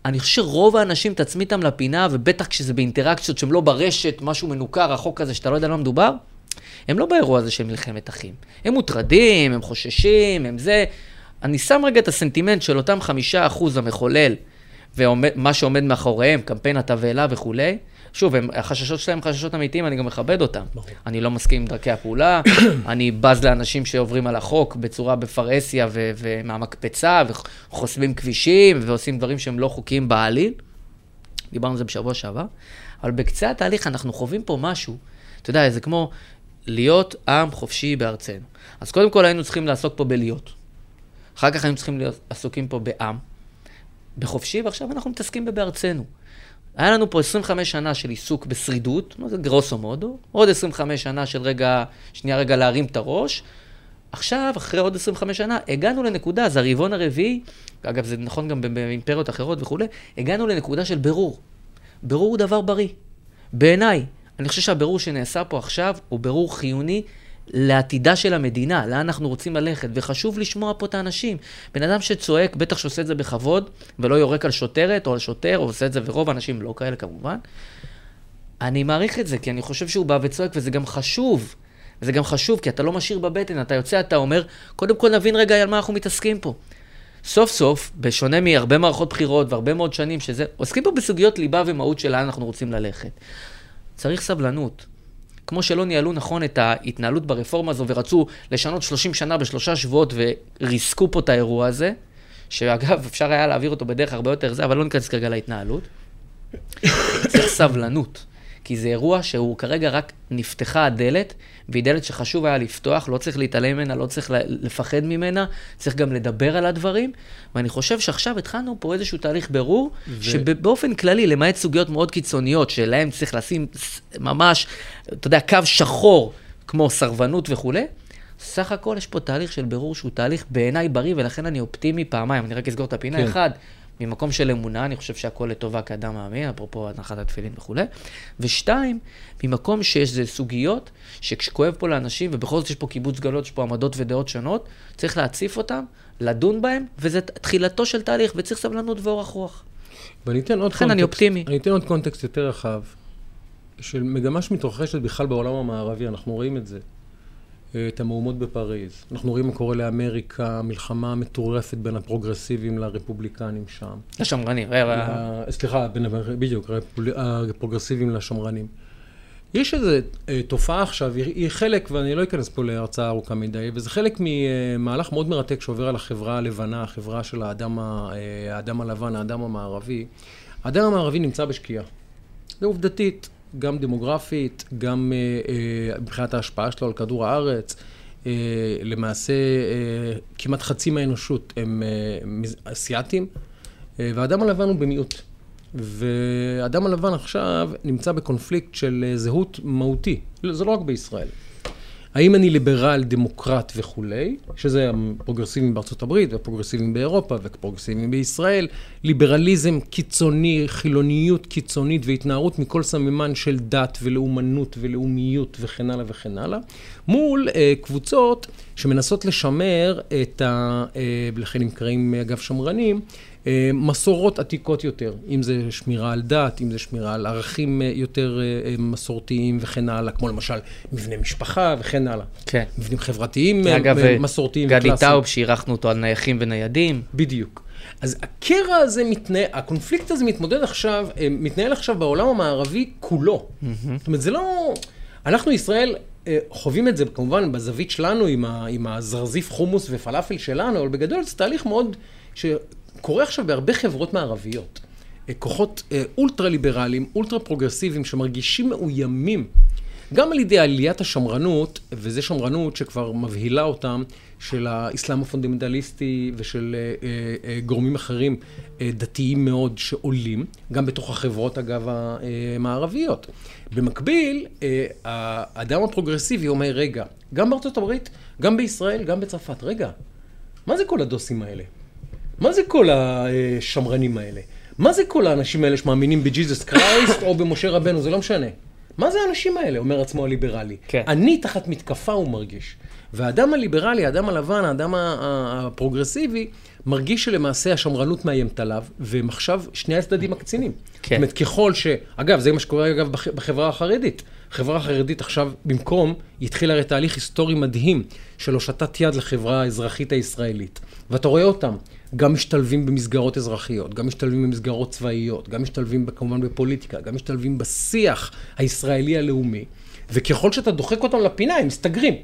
אני חושב שרוב האנשים, תצמיא אותם לפינה, ובטח כשזה באינטראקציות שהן לא ברשת, משהו מנוכר, רחוק כזה, שאתה לא יודע על מה מדובר, הם לא באירוע הזה של מלחמת אחים. הם מוטרדים, הם חוששים, הם זה. אני שם רגע את הסנטימנט של אותם חמישה אחוז המחולל, ומה שעומד מאחוריהם, קמפיין התבהלה וכולי. שוב, הם, החששות שלהם חששות אמיתיים, אני גם מכבד אותם. ברור. אני לא מסכים עם דרכי הפעולה, אני בז לאנשים שעוברים על החוק בצורה בפרהסיה ו- ומהמקפצה, וחוסמים כבישים, ועושים דברים שהם לא חוקיים בעליל. דיברנו על זה בשבוע שעבר. אבל בקצה התהליך אנחנו חווים פה משהו, אתה יודע, זה כמו להיות עם חופשי בארצנו. אז קודם כל היינו צריכים לעסוק פה בלהיות. אחר כך היינו צריכים להיות עסוקים פה בעם, בחופשי, ועכשיו אנחנו מתעסקים בבארצנו. היה לנו פה 25 שנה של עיסוק בשרידות, זה גרוסו מודו, עוד 25 שנה של רגע, שנייה רגע להרים את הראש. עכשיו, אחרי עוד 25 שנה, הגענו לנקודה, זה הרבעון הרביעי, אגב, זה נכון גם באימפריות אחרות וכולי, הגענו לנקודה של בירור. בירור הוא דבר בריא. בעיניי, אני חושב שהבירור שנעשה פה עכשיו הוא בירור חיוני לעתידה של המדינה, לאן אנחנו רוצים ללכת, וחשוב לשמוע פה את האנשים. בן אדם שצועק, בטח שעושה את זה בכבוד, ולא יורק על שוטרת או על שוטר, או עושה את זה, ורוב האנשים לא כאלה כמובן. אני מעריך את זה, כי אני חושב שהוא בא וצועק, וזה גם חשוב. וזה גם חשוב, כי אתה לא משאיר בבטן, אתה יוצא, אתה אומר, קודם כל נבין רגע על מה אנחנו מתעסקים פה. סוף סוף, בשונה מהרבה מערכות בחירות והרבה מאוד שנים שזה, עוסקים פה בסוגיות ליבה ומהות של לאן אנחנו רוצים ללכת. צריך סבלנות. כמו שלא ניהלו נכון את ההתנהלות ברפורמה הזו ורצו לשנות 30 שנה בשלושה שבועות וריסקו פה את האירוע הזה, שאגב, אפשר היה להעביר אותו בדרך הרבה יותר זה, אבל לא ניכנס כרגע להתנהלות. צריך סבלנות. כי זה אירוע שהוא כרגע רק נפתחה הדלת, והיא דלת שחשוב היה לפתוח, לא צריך להתעלם ממנה, לא צריך לפחד ממנה, צריך גם לדבר על הדברים. ואני חושב שעכשיו התחלנו פה איזשהו תהליך ברור, ו... שבאופן כללי, למעט סוגיות מאוד קיצוניות, שלהם צריך לשים ממש, אתה יודע, קו שחור, כמו סרבנות וכולי, סך הכל יש פה תהליך של ברור שהוא תהליך בעיניי בריא, ולכן אני אופטימי פעמיים. אני רק אסגור את הפינה. כן. אחד, ממקום של אמונה, אני חושב שהכל לטובה כאדם מאמין, אפרופו הנחת התפילין וכולי. ושתיים, ממקום שיש איזה סוגיות, שכשכואב פה לאנשים, ובכל זאת יש פה קיבוץ גלות, יש פה עמדות ודעות שונות, צריך להציף אותם, לדון בהם, וזה תחילתו של תהליך, וצריך סבלנות ואורך רוח. ואני אתן עוד לכן אני אופטימי. אני אתן עוד קונטקסט יותר רחב, של מגמה שמתרחשת בכלל בעולם המערבי, אנחנו רואים את זה. את המהומות בפריז. אנחנו רואים מה קורה לאמריקה, מלחמה מטורפת בין הפרוגרסיבים לרפובליקנים שם. לשמרנים. ל- סליחה, בין, בדיוק, הפרוגרסיבים לשמרנים. יש איזו אה, תופעה עכשיו, היא, חלק, ואני לא אכנס פה להרצאה ארוכה מדי, וזה חלק ממהלך מאוד מרתק שעובר על החברה הלבנה, החברה של האדם, ה- אה, האדם הלבן, האדם המערבי. האדם המערבי נמצא בשקיעה. זה עובדתית, גם דמוגרפית, גם אה, אה, מבחינת ההשפעה שלו על כדור הארץ. אה, למעשה, כמעט חצי מהאנושות הם אה, והאדם הלבן הוא במיעוט. והאדם הלבן עכשיו נמצא בקונפליקט של זהות מהותי, זה לא רק בישראל. האם אני ליברל, דמוקרט וכולי, שזה הפרוגרסיבים בארצות הברית והפרוגרסיבים באירופה והפרוגרסיבים בישראל, ליברליזם קיצוני, חילוניות קיצונית והתנערות מכל סממן של דת ולאומנות ולאומיות וכן הלאה וכן הלאה, מול אה, קבוצות שמנסות לשמר את ה... אה, לכן נקראים אגב שמרנים, מסורות עתיקות יותר, אם זה שמירה על דת, אם זה שמירה על ערכים אה, יותר אה, מסורתיים וכן הלאה, כמו למשל מבנה משפחה וכן הלאה. כן. מבנים חברתיים אגב, מסורתיים וקלאסיים. גדי טאוב, שאירחנו אותו על נייחים וניידים. בדיוק. אז הקרע הזה מתנהל, הקונפליקט הזה מתמודד עכשיו, מתנהל עכשיו בעולם המערבי כולו. Mm-hmm. זאת אומרת, זה לא... אנחנו ישראל חווים את זה כמובן בזווית שלנו עם, ה, עם הזרזיף חומוס ופלאפל שלנו, אבל בגדול זה תהליך מאוד, ש... קורה עכשיו בהרבה חברות מערביות. אה, כוחות אה, אולטרה ליברליים, אולטרה פרוגרסיביים, שמרגישים מאוימים גם על ידי עליית השמרנות, וזו שמרנות שכבר מבהילה אותם, של האסלאם הפונדמנטליסטי ושל אה, גורמים אחרים דתיים מאוד שעולים, גם בתוך החברות, אגב, המערביות. במקביל, האדם הפרוגרסיבי אומר, רגע, גם בארצות הברית, גם בישראל, גם בצרפת, רגע, מה זה כל הדוסים האלה? מה זה כל השמרנים האלה? מה זה כל האנשים האלה שמאמינים בג'יזוס קרייסט או במשה רבנו? זה לא משנה. מה זה האנשים האלה? אומר עצמו הליברלי. כן. אני תחת מתקפה הוא מרגיש. והאדם הליברלי, האדם הלבן, האדם הפרוגרסיבי, מרגיש שלמעשה השמרנות מאיימת עליו, והם עכשיו שני הצדדים הקצינים. כן. זאת אומרת, ככל ש... אגב, זה מה שקורה אגב בחברה החרדית. החברה החרדית עכשיו, במקום, היא התחילה הרי תהליך היסטורי מדהים של הושטת יד לחברה האזרחית הישראלית. ואתה רואה אותם. גם משתלבים במסגרות אזרחיות, גם משתלבים במסגרות צבאיות, גם משתלבים כמובן בפוליטיקה, גם משתלבים בשיח הישראלי הלאומי, וככל שאתה דוחק אותם לפינה, הם מסתגרים.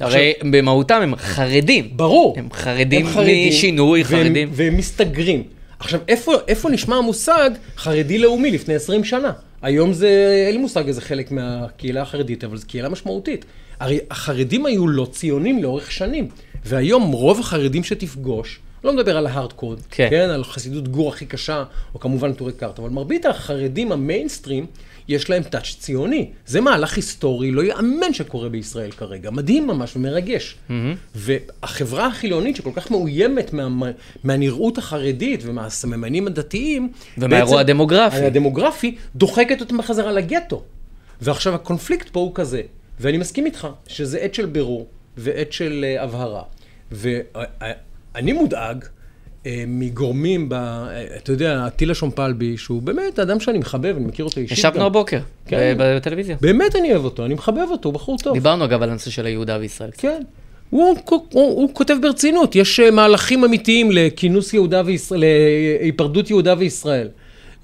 הרי במהותם הם חרדים. ברור. הם חרדים משינוי, חרדים. והם מסתגרים. עכשיו, איפה נשמע המושג חרדי לאומי לפני 20 שנה? היום זה, אין לי מושג איזה חלק מהקהילה החרדית, אבל זו קהילה משמעותית. הרי החרדים היו לא ציונים לאורך שנים, והיום רוב החרדים שתפגוש, לא מדבר על ההארדקוד, כן. כן, על חסידות גור הכי קשה, או כמובן טורי קארט, אבל מרבית החרדים המיינסטרים, יש להם טאץ' ציוני. זה מהלך היסטורי, לא יאמן שקורה בישראל כרגע. מדהים ממש ומרגש. Mm-hmm. והחברה החילונית שכל כך מאוימת מה, מהנראות החרדית ומהסממנים הדתיים, ומהאירוע הדמוגרפי. הדמוגרפי, דוחקת אותם בחזרה לגטו. ועכשיו הקונפליקט פה הוא כזה, ואני מסכים איתך, שזה עת של בירור ועת של uh, הבהרה. אני מודאג אה, מגורמים, ב, אה, אתה יודע, אטילה שומפלבי, שהוא באמת אדם שאני מחבב, אני מכיר אותו אישית. ישבנו הבוקר, כן. בטלוויזיה. באמת אני אוהב אותו, אני מחבב אותו, הוא בחור טוב. דיברנו אגב על הנושא של היהודה וישראל. כן. הוא, הוא, הוא, הוא כותב ברצינות, יש אה, מהלכים אמיתיים לכינוס יהודה וישראל, להיפרדות יהודה וישראל.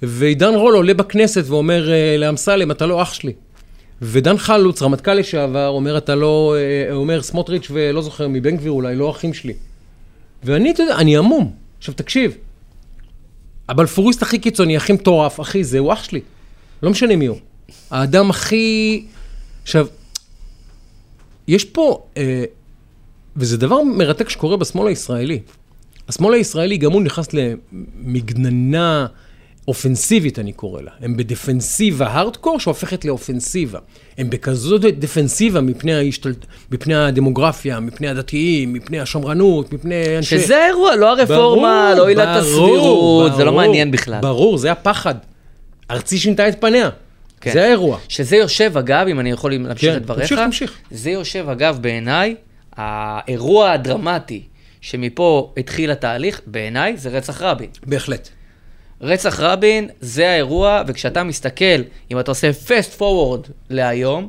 ועידן רול עולה בכנסת ואומר לאמסלם, אתה לא אח שלי. ודן חלוץ, רמטכ"ל לשעבר, אומר, אתה לא, אומר סמוטריץ' ולא זוכר, מבן גביר אולי, לא אחים שלי. ואני, אתה יודע, אני המום. עכשיו, תקשיב, הבלפוריסט הכי קיצוני, הכי מטורף, אחי, זה הוא אח שלי. לא משנה מי הוא. האדם הכי... עכשיו, יש פה, אה, וזה דבר מרתק שקורה בשמאל הישראלי. השמאל הישראלי, גם הוא נכנס למגננה אופנסיבית, אני קורא לה. הם בדפנסיבה הארדקור שהופכת לאופנסיבה. הם בכזאת דפנסיבה מפני, ההשתל... מפני הדמוגרפיה, מפני הדתיים, מפני השמרנות, מפני אנשי... שזה האירוע, לא הרפורמה, ברור, לא עילת הסבירות, זה לא מעניין בכלל. ברור, זה הפחד. ארצי שינתה את פניה. כן. זה האירוע. שזה יושב, אגב, אם אני יכול להמשיך כן, את דבריך, תמשיך, תמשיך. זה יושב, אגב, בעיניי, האירוע הדרמטי שמפה התחיל התהליך, בעיניי, זה רצח רבין. בהחלט. רצח רבין זה האירוע, וכשאתה מסתכל, אם אתה עושה fast forward להיום,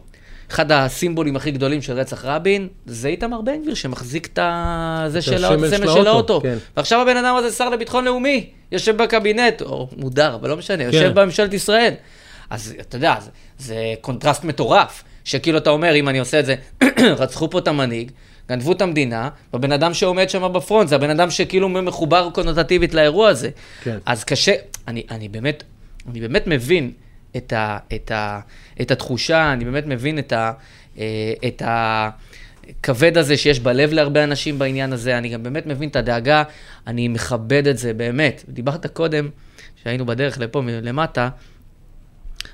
אחד הסימבולים הכי גדולים של רצח רבין, זה איתמר בן גביר שמחזיק את זה של הסמל של האוטו. כן. ועכשיו הבן אדם הזה שר לביטחון לאומי, יושב בקבינט, או מודר, אבל לא משנה, כן. יושב בממשלת ישראל. אז אתה יודע, זה, זה קונטרסט מטורף, שכאילו אתה אומר, אם אני עושה את זה, רצחו פה את המנהיג, גנבו את המדינה, והבן אדם שעומד שם ב front, זה הבן אדם שכאילו מחובר קונוטטיבית לאירוע הזה. כן. אז קשה, אני, אני באמת, אני באמת מבין את, ה, את, ה, את התחושה, אני באמת מבין את, ה, אה, את הכבד הזה שיש בלב להרבה אנשים בעניין הזה, אני גם באמת מבין את הדאגה, אני מכבד את זה, באמת. דיברת קודם, שהיינו בדרך לפה למטה,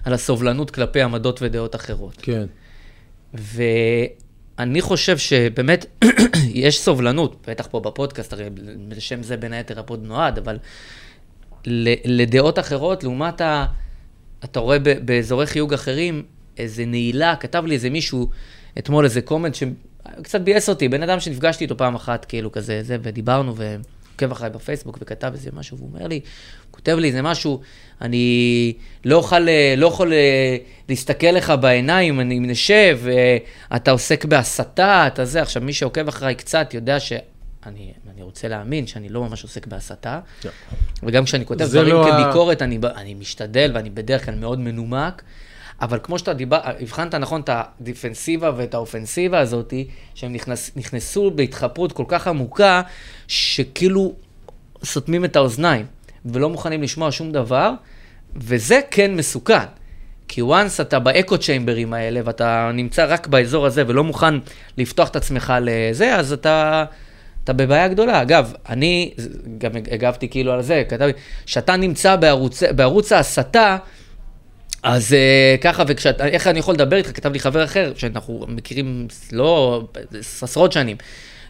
על הסובלנות כלפי עמדות ודעות אחרות. כן. ו... אני חושב שבאמת יש סובלנות, בטח פה בפודקאסט, הרי לשם זה בין היתר ה pod נועד, אבל לדעות אחרות, לעומת ה... אתה רואה באזורי חיוג אחרים, איזה נעילה, כתב לי איזה מישהו אתמול איזה comment שקצת ביאס אותי, בן אדם שנפגשתי איתו פעם אחת, כאילו כזה, זה, ודיברנו, ועוקב אחריי בפייסבוק, וכתב איזה משהו, והוא אומר לי, כותב לי איזה משהו, אני לא אוכל, לא יכול אה, להסתכל לך בעיניים, אני נשב, אתה עוסק בהסתה, אתה זה. עכשיו, מי שעוקב אחריי קצת יודע ש... אני, אני רוצה להאמין שאני לא ממש עוסק בהסתה, yeah. וגם כשאני כותב דברים לא כביקורת, ה... אני, אני משתדל ואני בדרך כלל מאוד מנומק, אבל כמו שאתה דיבר, הבחנת נכון את הדיפנסיבה ואת האופנסיבה הזאת, שהם נכנס, נכנסו בהתחפרות כל כך עמוקה, שכאילו סותמים את האוזניים, ולא מוכנים לשמוע שום דבר, וזה כן מסוכן. כי once אתה באקו צ'יימברים האלה, ואתה נמצא רק באזור הזה ולא מוכן לפתוח את עצמך לזה, אז אתה... אתה בבעיה גדולה. אגב, אני גם הגבתי כאילו על זה, כתבתי, כשאתה נמצא בערוץ, בערוץ ההסתה, אז uh, ככה, וכשאתה, איך אני יכול לדבר איתך, כתב לי חבר אחר, שאנחנו מכירים לא עשרות שנים.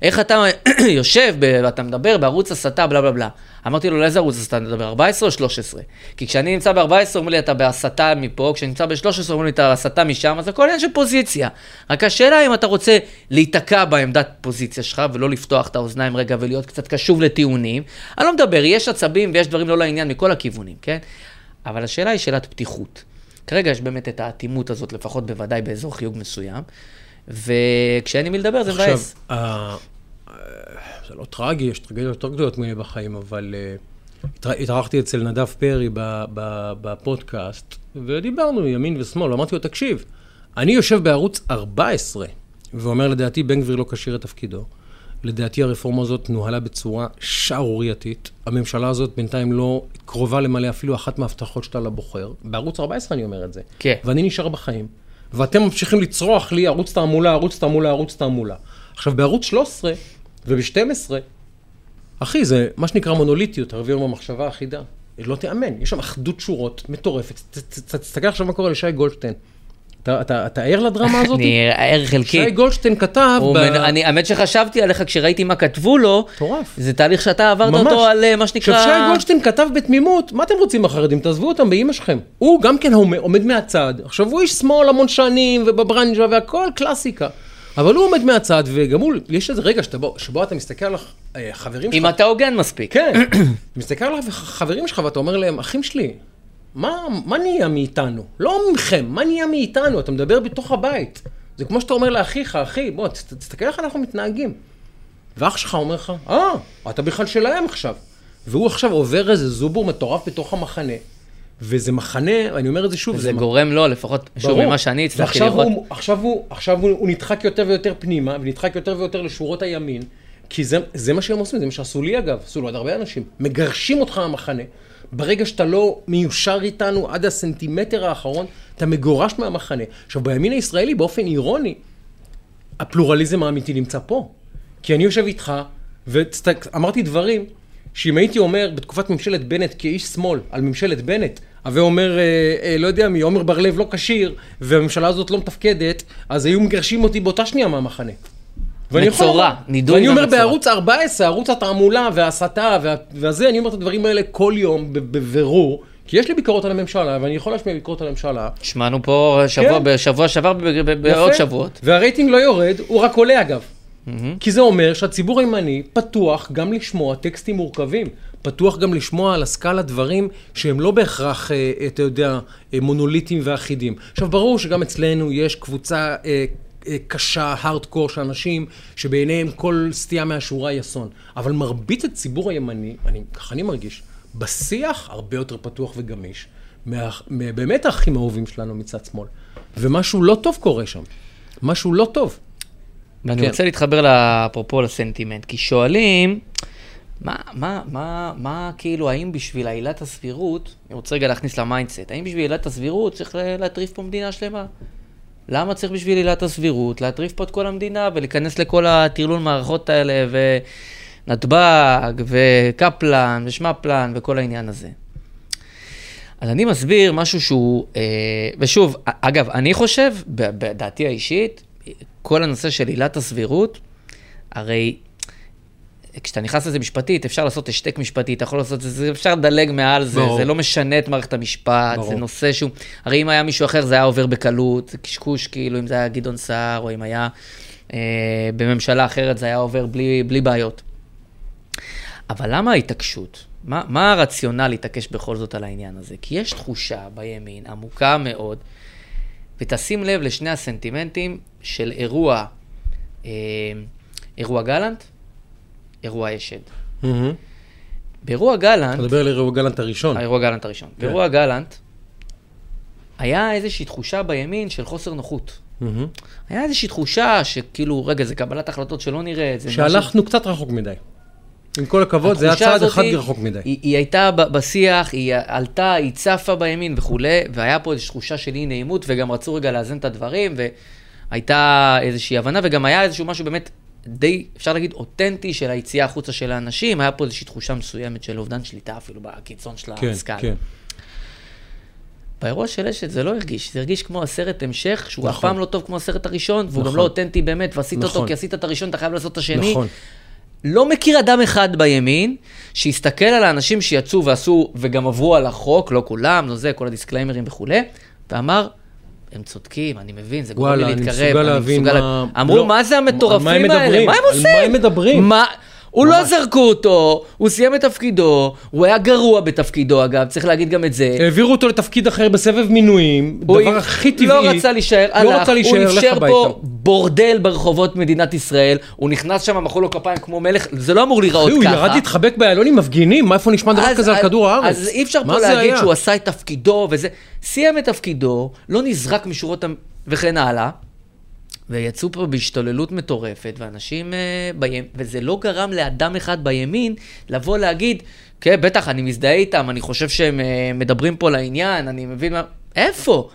איך אתה יושב ואתה מדבר בערוץ הסתה, בלה בלה בלה. אמרתי לו, לאיזה ערוץ הסתה אתה מדבר, 14 או 13? כי כשאני נמצא ב-14, אומרים לי, אתה בהסתה מפה, כשאני נמצא ב-13, אומרים לי, אתה בהסתה משם, אז הכל עניין של פוזיציה. רק השאלה אם אתה רוצה להיתקע בעמדת פוזיציה שלך, ולא לפתוח את האוזניים רגע ולהיות קצת קשוב לטיעונים. אני לא מדבר, יש עצבים ויש דברים לא לעניין מכל הכיוונים, כן? אבל השאלה היא שאלת פתיחות. כרגע יש באמת את האטימות הזאת, לפחות בוודאי באזור חיוג מסוים, וכשאין עם מי לדבר זה מבאס. עכשיו, זה לא טרגי, יש טרגדיות יותר גדולות ממני בחיים, אבל uh, התארחתי אצל נדב פרי בפודקאסט, ודיברנו ימין ושמאל, אמרתי לו, תקשיב, אני יושב בערוץ 14, ואומר, לדעתי, בן גביר לא כשיר את תפקידו. לדעתי הרפורמה הזאת נוהלה בצורה שערורייתית. הממשלה הזאת בינתיים לא קרובה למלא אפילו אחת מההבטחות שלה לבוחר. בערוץ 14 אני אומר את זה. כן. ואני נשאר בחיים. ואתם ממשיכים לצרוח לי ערוץ תעמולה, ערוץ תעמולה, ערוץ תעמולה. עכשיו, בערוץ 13 וב-12, אחי, זה מה שנקרא מונוליטיות, ערבי יום המחשבה האחידה. לא תיאמן, יש שם אחדות שורות מטורפת. תסתכל עכשיו מה קורה לשי גולדשטיין. אתה ער לדרמה הזאת? אני ער חלקי. שי גולדשטיין כתב... האמת שחשבתי עליך כשראיתי מה כתבו לו. מטורף. זה תהליך שאתה עברת אותו על אה, מה שנקרא... עכשיו שי גולדשטיין כתב בתמימות, מה אתם רוצים החרדים? תעזבו אותם באימא שלכם. הוא גם כן עומד מהצד. עכשיו הוא איש שמאל המון שנים ובברנז'ה והכל קלאסיקה. אבל הוא עומד מהצד, וגם הוא, יש איזה רגע שבו, שבו אתה מסתכל על החברים שלך. אם אתה הוגן מספיק. כן. מסתכל על החברים שלך ואתה אומר להם, אחים שלי, מה, מה נהיה מאיתנו? לא מכם, מה נהיה מאיתנו? אתה מדבר בתוך הבית. זה כמו שאתה אומר לאחיך, אחי, בוא, תסתכל איך אנחנו מתנהגים. ואח שלך אומר לך, אה, אתה בכלל שלהם עכשיו. והוא עכשיו עובר איזה זובור מטורף בתוך המחנה. וזה מחנה, אני אומר את זה שוב, זה, גורם לו, לפחות, שוב, ממה שאני הצלחתי לראות. הוא, עכשיו, הוא, עכשיו הוא, הוא נדחק יותר ויותר פנימה, ונדחק יותר ויותר לשורות הימין, כי זה, זה מה שהם עושים, זה מה שעשו לי אגב, עשו לו עוד הרבה אנשים. מגרשים אותך מהמחנה, ברגע שאתה לא מיושר איתנו עד הסנטימטר האחרון, אתה מגורש מהמחנה. עכשיו, בימין הישראלי, באופן אירוני, הפלורליזם האמיתי נמצא פה. כי אני יושב איתך, ואמרתי דברים שאם הייתי אומר בתקופת ממשלת בנט כאיש שמאל על ממשלת בנט, הווה אומר, אה, אה, לא יודע מי, עומר בר-לב לא כשיר, והממשלה הזאת לא מתפקדת, אז היו מגרשים אותי באותה שנייה מהמחנה. מצורע, נידוי ואני אומר בערוץ 14, ערוץ התעמולה וההסתה והזה, אני אומר את הדברים האלה כל יום בבירור. כי יש לי ביקורת על הממשלה, ואני יכול להשמיע ביקורת על הממשלה. שמענו פה שבוע, כן. בשבוע שעבר, בעוד שבועות. והרייטינג לא יורד, הוא רק עולה אגב. Mm-hmm. כי זה אומר שהציבור הימני פתוח גם לשמוע טקסטים מורכבים. פתוח גם לשמוע על הסקאלה דברים שהם לא בהכרח, אה, אתה יודע, אה, מונוליטיים ואחידים. עכשיו, ברור שגם אצלנו יש קבוצה אה, קשה, הארדקור של אנשים, שבעיניהם כל סטייה מהשורה היא אסון. אבל מרבית הציבור הימני, אני, ככה אני מרגיש, בשיח הרבה יותר פתוח וגמיש, מה, באמת האחים האהובים שלנו מצד שמאל. ומשהו לא טוב קורה שם. משהו לא טוב. ואני כן. רוצה להתחבר אפרופו לסנטימנט, כי שואלים, מה, מה, מה, מה, כאילו, האם בשביל עילת הסבירות, אני רוצה רגע להכניס ל mindset, האם בשביל עילת הסבירות צריך להטריף פה מדינה שלמה? למה צריך בשביל עילת הסבירות להטריף פה את כל המדינה ולהיכנס לכל הטרלול מערכות האלה ונתב"ג וקפלן ושמפלן וכל העניין הזה? אז אני מסביר משהו שהוא, אה, ושוב, אגב, אני חושב, בדעתי האישית, כל הנושא של עילת הסבירות, הרי כשאתה נכנס לזה משפטית, אפשר לעשות השתק משפטי, אתה יכול לעשות את זה, אפשר לדלג מעל זה, ברור. זה לא משנה את מערכת המשפט, ברור. זה נושא שהוא... הרי אם היה מישהו אחר זה היה עובר בקלות, זה קשקוש, כאילו, אם זה היה גדעון סער, או אם היה אה, בממשלה אחרת זה היה עובר בלי, בלי בעיות. אבל למה ההתעקשות? מה, מה הרציונל להתעקש בכל זאת על העניין הזה? כי יש תחושה בימין עמוקה מאוד, ותשים לב לשני הסנטימנטים של אירוע, אה, אירוע גלנט, אירוע אשד. מהמם. באירוע גלנט, אתה מדבר על אירוע גלנט הראשון. האירוע גלנט הראשון, כן. באירוע גלנט, היה איזושהי תחושה בימין של חוסר נוחות. מהמם. היה איזושהי תחושה שכאילו, רגע, זה קבלת החלטות שלא נראית. זה משהו- שהלכנו קצת רחוק מדי. עם כל הכבוד, זה היה צעד אחד רחוק מדי. היא, היא הייתה בשיח, היא עלתה, היא צפה בימין וכולי, והיה פה איזושהי תחושה של אי נעימות, וגם רצו רגע לאזן את הדברים, והייתה איזושהי הבנה, וגם היה איזשהו משהו באמת די, אפשר להגיד, אותנטי של היציאה החוצה של האנשים, היה פה איזושהי תחושה מסוימת של אובדן שליטה אפילו בקיצון של כן, הסקאלה. כן. באירוע של אשת זה לא הרגיש, זה הרגיש כמו הסרט המשך, שהוא אף נכון. פעם לא טוב כמו הסרט הראשון, והוא גם נכון. לא אותנטי באמת, ועשית אותו נכון. כי עשית את הראשון, אתה חייב לעשות את השני. נכון. לא מכיר אדם אחד בימין שהסתכל על האנשים שיצאו ועשו וגם עברו על החוק, לא כולם, לא זה, כל הדיסקליימרים וכולי, ואמר, הם צודקים, אני מבין, זה גורם לי וואלה, אני להתקרב. מסוגל להבין מה- אמרו, לא, מה זה על מה המטורפים הם האלה? מדברים? מה הם על עושים? מה הם מדברים? מה... הוא לא זרקו אותו, הוא סיים את תפקידו, הוא היה גרוע בתפקידו אגב, צריך להגיד גם את זה. העבירו אותו לתפקיד אחר בסבב מינויים, הוא דבר הכי טבעי. לא רצה להישאר, לא הלך, רצה להישאר, הוא אפשר הביתה. פה בורדל ברחובות מדינת ישראל, הוא נכנס שם, מחאו לו כפיים כמו מלך, זה לא אמור להיראות אחי, הוא ככה. ירד להתחבק באיילון עם מפגינים, מה, איפה נשמע דבר כזה על כדור הארץ? אז אי אפשר פה להגיד היה? שהוא עשה את תפקידו וזה. סיים את תפקידו, לא נזרק משורות. וכן הלאה, ויצאו פה בהשתוללות מטורפת, ואנשים... אה, בים... וזה לא גרם לאדם אחד בימין לבוא להגיד, כן, בטח, אני מזדהה איתם, אני חושב שהם אה, מדברים פה לעניין, אני מבין מה... איפה?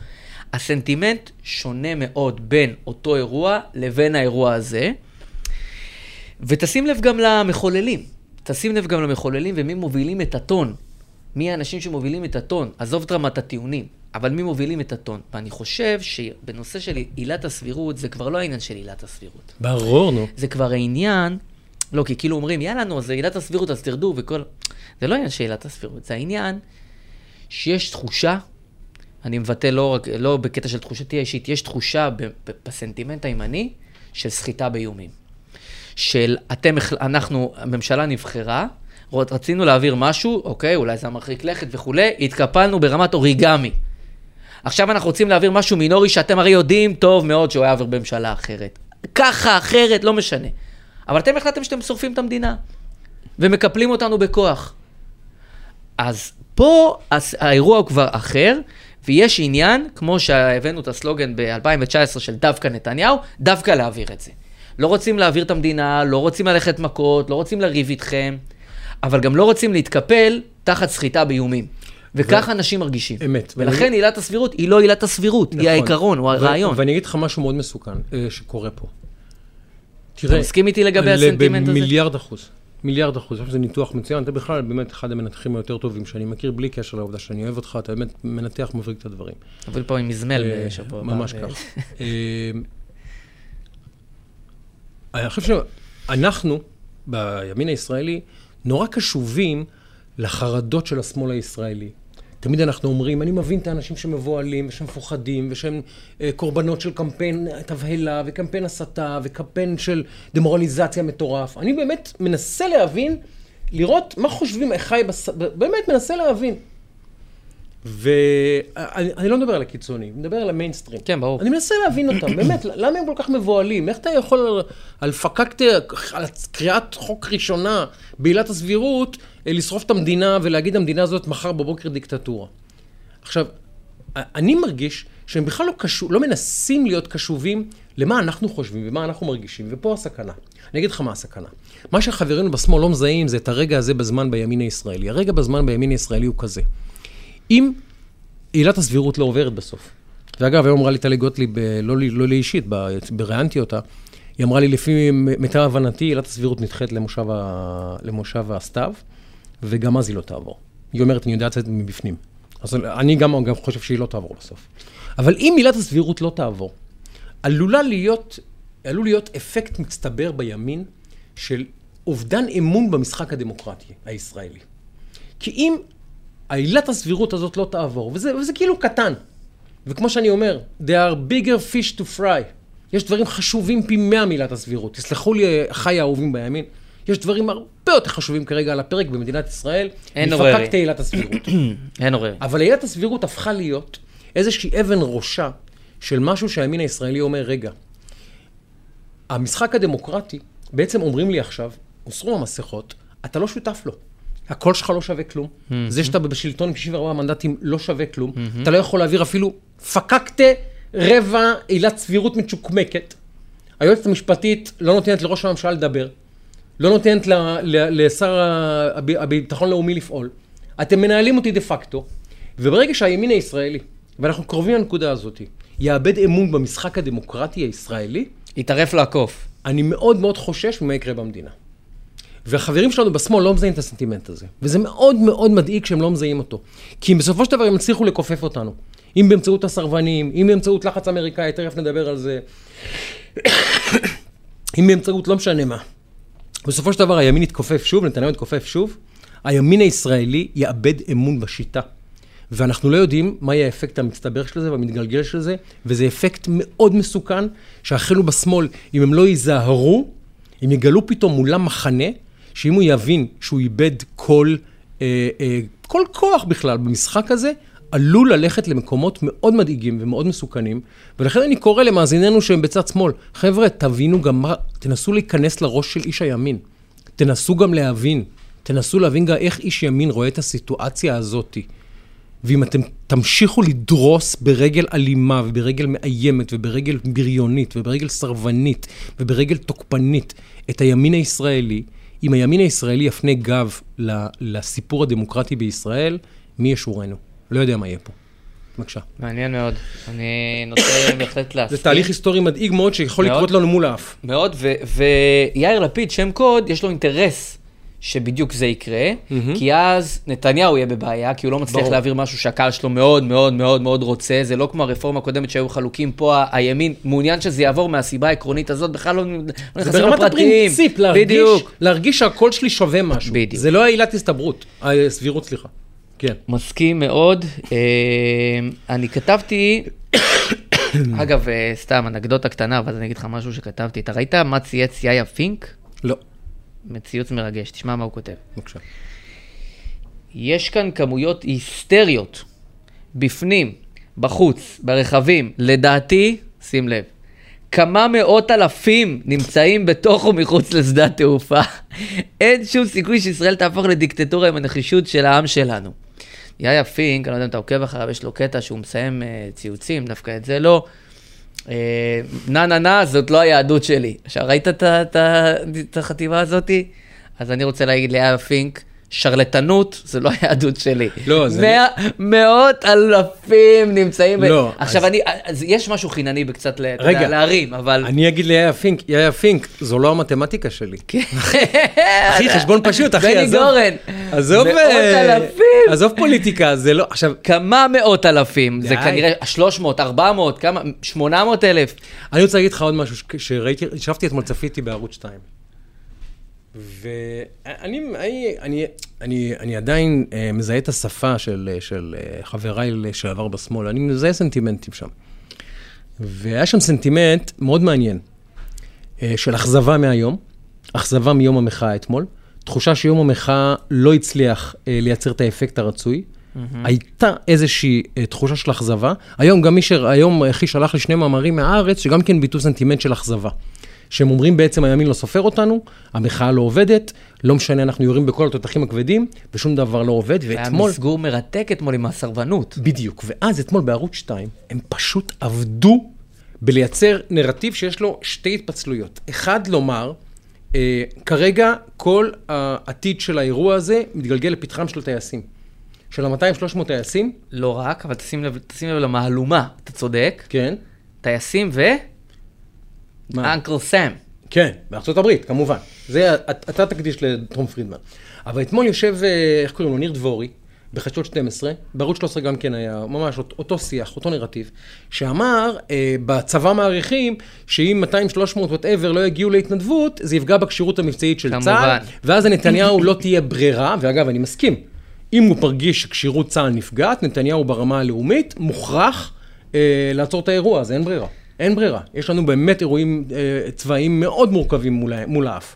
הסנטימנט שונה מאוד בין אותו אירוע לבין האירוע הזה. ותשים לב גם למחוללים. תשים לב גם למחוללים ומי מובילים את הטון. מי האנשים שמובילים את הטון. עזוב את רמת הטיעונים, אבל מי מובילים את הטון. ואני חושב שבנושא של עילת הסבירות, זה כבר לא העניין של עילת הסבירות. ברור, נו. זה כבר העניין, לא, כי כאילו אומרים, יאללה, נו, זה עילת הסבירות, אז תרדו וכל... זה לא העניין של עילת הסבירות, זה העניין שיש תחושה, אני מבטא לא, רק, לא בקטע של תחושתי האישית, יש תחושה בסנטימנט הימני של סחיטה באיומים. של אתם, אנחנו, הממשלה נבחרה, רצינו להעביר משהו, אוקיי, אולי זה היה מרחיק לכת וכולי, התקפלנו ברמת אוריגמי. עכשיו אנחנו רוצים להעביר משהו מינורי שאתם הרי יודעים טוב מאוד שהוא היה עובר בממשלה אחרת. ככה, אחרת, לא משנה. אבל אתם החלטתם שאתם שורפים את המדינה, ומקפלים אותנו בכוח. אז פה הס- האירוע הוא כבר אחר, ויש עניין, כמו שהבאנו את הסלוגן ב-2019 של דווקא נתניהו, דווקא להעביר את זה. לא רוצים להעביר את המדינה, לא רוצים ללכת מכות, לא רוצים לריב איתכם, אבל גם לא רוצים להתקפל תחת סחיטה באיומים. וככה אנשים מרגישים. אמת. ולכן עילת הסבירות היא לא עילת הסבירות, היא נכון. העיקרון, הוא הרעיון. ואני אגיד לך משהו מאוד מסוכן אה, שקורה פה. אתה תראה, מסכים איתי לגבי הסנטימנט הזה? במיליארד אחוז. מיליארד אחוז. אני חושב שזה ניתוח מצוין. אתה בכלל באמת אחד המנתחים היותר טובים שאני מכיר, בלי קשר לעובדה שאני אוהב אותך, אתה באמת מנתח מבריק את הדברים. אבל פה עם מזמל אה, בשבוע. ממש הבא, ו- כך. אה, אני חושב שאנחנו, בימין הישראלי, נורא קשובים לחרדות של השמאל הישראלי. תמיד אנחנו אומרים, אני מבין את האנשים שמבוהלים ושמפוחדים ושהם אה, קורבנות של קמפיין תבהלה וקמפיין הסתה וקמפיין של דמורליזציה מטורף. אני באמת מנסה להבין, לראות מה חושבים אחיי, בס... באמת מנסה להבין. ואני אני לא מדבר על הקיצוני, אני מדבר על המיינסטרים. כן, ברור. אני מנסה להבין אותם, באמת, למה הם כל כך מבוהלים? איך אתה יכול על- על פקקט, על קריאת חוק ראשונה בעילת הסבירות, לשרוף את המדינה ולהגיד המדינה הזאת מחר בבוקר דיקטטורה? עכשיו, אני מרגיש שהם בכלל לא, קשו, לא מנסים להיות קשובים למה אנחנו חושבים ומה אנחנו מרגישים, ופה הסכנה. אני אגיד לך מה הסכנה. מה שחברינו בשמאל לא מזהים זה את הרגע הזה בזמן בימין הישראלי. הרגע בזמן בימין הישראלי הוא כזה. אם עילת הסבירות לא עוברת בסוף, ואגב, היום אמרה לי טלי גוטליב, אה, לא לי לא אישית, בראיינתי אותה, היא אמרה לי, לפי מיטב הבנתי, עילת הסבירות נדחית למושב, ה... למושב הסתיו, וגם אז היא לא תעבור. היא אומרת, אני יודעת את זה מבפנים. אז אני גם, גם חושב שהיא לא תעבור בסוף. אבל אם עילת הסבירות לא תעבור, עלולה להיות, עלול להיות אפקט מצטבר בימין של אובדן אמון במשחק הדמוקרטי הישראלי. כי אם העילת הסבירות הזאת לא תעבור, וזה, וזה כאילו קטן, וכמו שאני אומר, there are bigger fish to fry. יש דברים חשובים פי מאה מעילת הסבירות. תסלחו לי, אחיי האהובים בימין, יש דברים הרבה יותר חשובים כרגע על הפרק במדינת ישראל. אין עוררין. מפקקת עילת הסבירות. אין עוררין. אבל עילת הסבירות הפכה להיות איזושהי אבן ראשה של משהו שהימין הישראלי אומר, רגע, המשחק הדמוקרטי, בעצם אומרים לי עכשיו, הוסרו המסכות, אתה לא שותף לו. הקול שלך לא שווה כלום. זה שאתה בשלטון עם 64 מנדטים לא שווה כלום. אתה לא יכול להעביר אפילו פקקטה רבע עילת סבירות מצ'וקמקת. היועצת המשפטית לא נותנת לראש הממשלה לדבר. לא נותנת לשר הב- הביטחון לאומי לפעול. אתם מנהלים אותי דה פקטו, וברגע שהימין הישראלי, ואנחנו קרובים לנקודה הזאת, יאבד אמון במשחק הדמוקרטי הישראלי, יטרף לעקוף. אני מאוד מאוד חושש ממה יקרה במדינה. והחברים שלנו בשמאל לא מזהים את הסנטימנט הזה. וזה מאוד מאוד מדאיג שהם לא מזהים אותו. כי בסופו של דבר הם יצליחו לכופף אותנו. אם באמצעות הסרבנים, אם באמצעות לחץ אמריקאי, תכף נדבר על זה. אם באמצעות לא משנה מה. בסופו של דבר הימין יתכופף שוב, נתניהו יתכופף שוב, הימין הישראלי יאבד אמון בשיטה. ואנחנו לא יודעים מה יהיה האפקט המצטבר של זה והמתגלגל של זה, וזה אפקט מאוד מסוכן, שאחינו בשמאל, אם הם לא ייזהרו, הם יגלו פתאום מולם מחנה, שאם הוא יבין שהוא איבד כל, אה, אה, כל כוח בכלל במשחק הזה, עלול ללכת למקומות מאוד מדאיגים ומאוד מסוכנים, ולכן אני קורא למאזיננו שהם בצד שמאל, חבר'ה, תבינו גם מה, תנסו להיכנס לראש של איש הימין. תנסו גם להבין, תנסו להבין גם איך איש ימין רואה את הסיטואציה הזאתי. ואם אתם תמשיכו לדרוס ברגל אלימה וברגל מאיימת וברגל בריונית וברגל סרבנית וברגל תוקפנית את הימין הישראלי, אם הימין הישראלי יפנה גב לסיפור הדמוקרטי בישראל, מי ישורנו? לא יודע מה יהיה פה. בבקשה. מעניין מאוד. אני נוטה בהחלט להסכים. זה תהליך היסטורי מדאיג מאוד שיכול מאוד. לקרות לנו מול האף. מאוד, ויאיר לפיד, שם קוד, יש לו אינטרס שבדיוק זה יקרה, כי אז נתניהו יהיה בבעיה, כי הוא לא מצליח ברור. להעביר משהו שהקהל שלו מאוד מאוד מאוד מאוד רוצה, זה לא כמו הרפורמה הקודמת שהיו חלוקים פה, הימין מעוניין שזה יעבור מהסיבה העקרונית הזאת, בכלל לא לא זה נכנסים ברמת לפרטים. הפרינציפ, להרגיש, בדיוק. להרגיש שהקול שלי שווה משהו. בדיוק. זה לא העילת הסתברות, הסבירות, סליחה. כן. מסכים מאוד. אה, אני כתבתי, אגב, אה, סתם אנקדוטה קטנה, ואז אני אגיד לך משהו שכתבתי. אתה ראית מה צייץ יאיה פינק? לא. מציוץ מרגש, תשמע מה הוא כותב. בבקשה. יש כאן כמויות היסטריות, בפנים, בחוץ, ברכבים, לדעתי, שים לב, כמה מאות אלפים נמצאים בתוך ומחוץ לשדה תעופה. אין שום סיכוי שישראל תהפוך לדיקטטורה עם הנחישות של העם שלנו. יאיה פינק, אני לא יודע אם אתה עוקב אחריו, יש לו קטע שהוא מסיים uh, ציוצים, דווקא את זה לא. אה, נה נה נה, זאת לא היהדות שלי. עכשיו, ראית את החטיבה הזאתי? אז אני רוצה להגיד ליאיה פינק, שרלטנות זה לא היהדות שלי. לא, זה- מאה, מאות אלפים נמצאים... ב- לא, עכשיו, אז- אני, אז יש משהו חינני בקצת, ל- רגע. יודע, להרים, אבל... אני אגיד ליאיה פינק, יאיה פינק, זו לא המתמטיקה שלי. כן. אחי, חשבון פשוט, אחי, בני עזוב. גורן. עזוב, מאות אה, אלפים. עזוב פוליטיקה, זה לא, עכשיו, כמה מאות אלפים? זה. כנראה 300, 400, כמה? 800 אלף. אני רוצה להגיד לך עוד משהו, ש- שראיתי, ישבתי אתמול, צפיתי בערוץ 2. ואני אני, אני, אני, אני עדיין אה, מזהה את השפה של, אה, של אה, חבריי לשעבר בשמאל, אני מזהה סנטימנטים שם. והיה שם סנטימנט מאוד מעניין, של אכזבה מהיום, אכזבה מיום המחאה אתמול, תחושה שיום המחאה לא הצליח לייצר את האפקט הרצוי. הייתה איזושהי תחושה של אכזבה. היום גם מי שהיום, אחי שלח לי שני מאמרים מהארץ, שגם כן ביטאו סנטימנט של אכזבה. שהם אומרים בעצם הימין לא סופר אותנו, המחאה לא עובדת, לא משנה, אנחנו יורים בכל התותחים הכבדים, ושום דבר לא עובד, היה ואתמול... מסגור מרתק אתמול עם הסרבנות. בדיוק, ואז אתמול בערוץ 2, הם פשוט עבדו בלייצר נרטיב שיש לו שתי התפצלויות. אחד, לומר, אה, כרגע כל העתיד של האירוע הזה מתגלגל לפתחם של הטייסים. של ה-200-300 טייסים, לא רק, אבל תשים לב, תשים לב למהלומה, אתה צודק. כן. טייסים ו... מה? אנקל סאם. כן, בארצות הברית, כמובן. זה, אתה תקדיש לתום פרידמן. אבל אתמול יושב, אה, איך קוראים לו, ניר דבורי, בחדשות 12, בערוץ 13 גם כן היה ממש אות- אותו שיח, אותו נרטיב, שאמר, אה, בצבא מעריכים שאם 200, 300, וואטאבר לא יגיעו להתנדבות, זה יפגע בכשירות המבצעית של. צה"ל, ואז לנתניהו לא תהיה ברירה, ואגב, אני מסכים, אם הוא מרגיש שכשירות צה"ל נפגעת, נתניהו ברמה הלאומית מוכרח אה, לעצור את האירוע הזה, אין ברירה. אין ברירה. יש לנו באמת אירועים אה, צבאיים מאוד מורכבים מול, מול האף.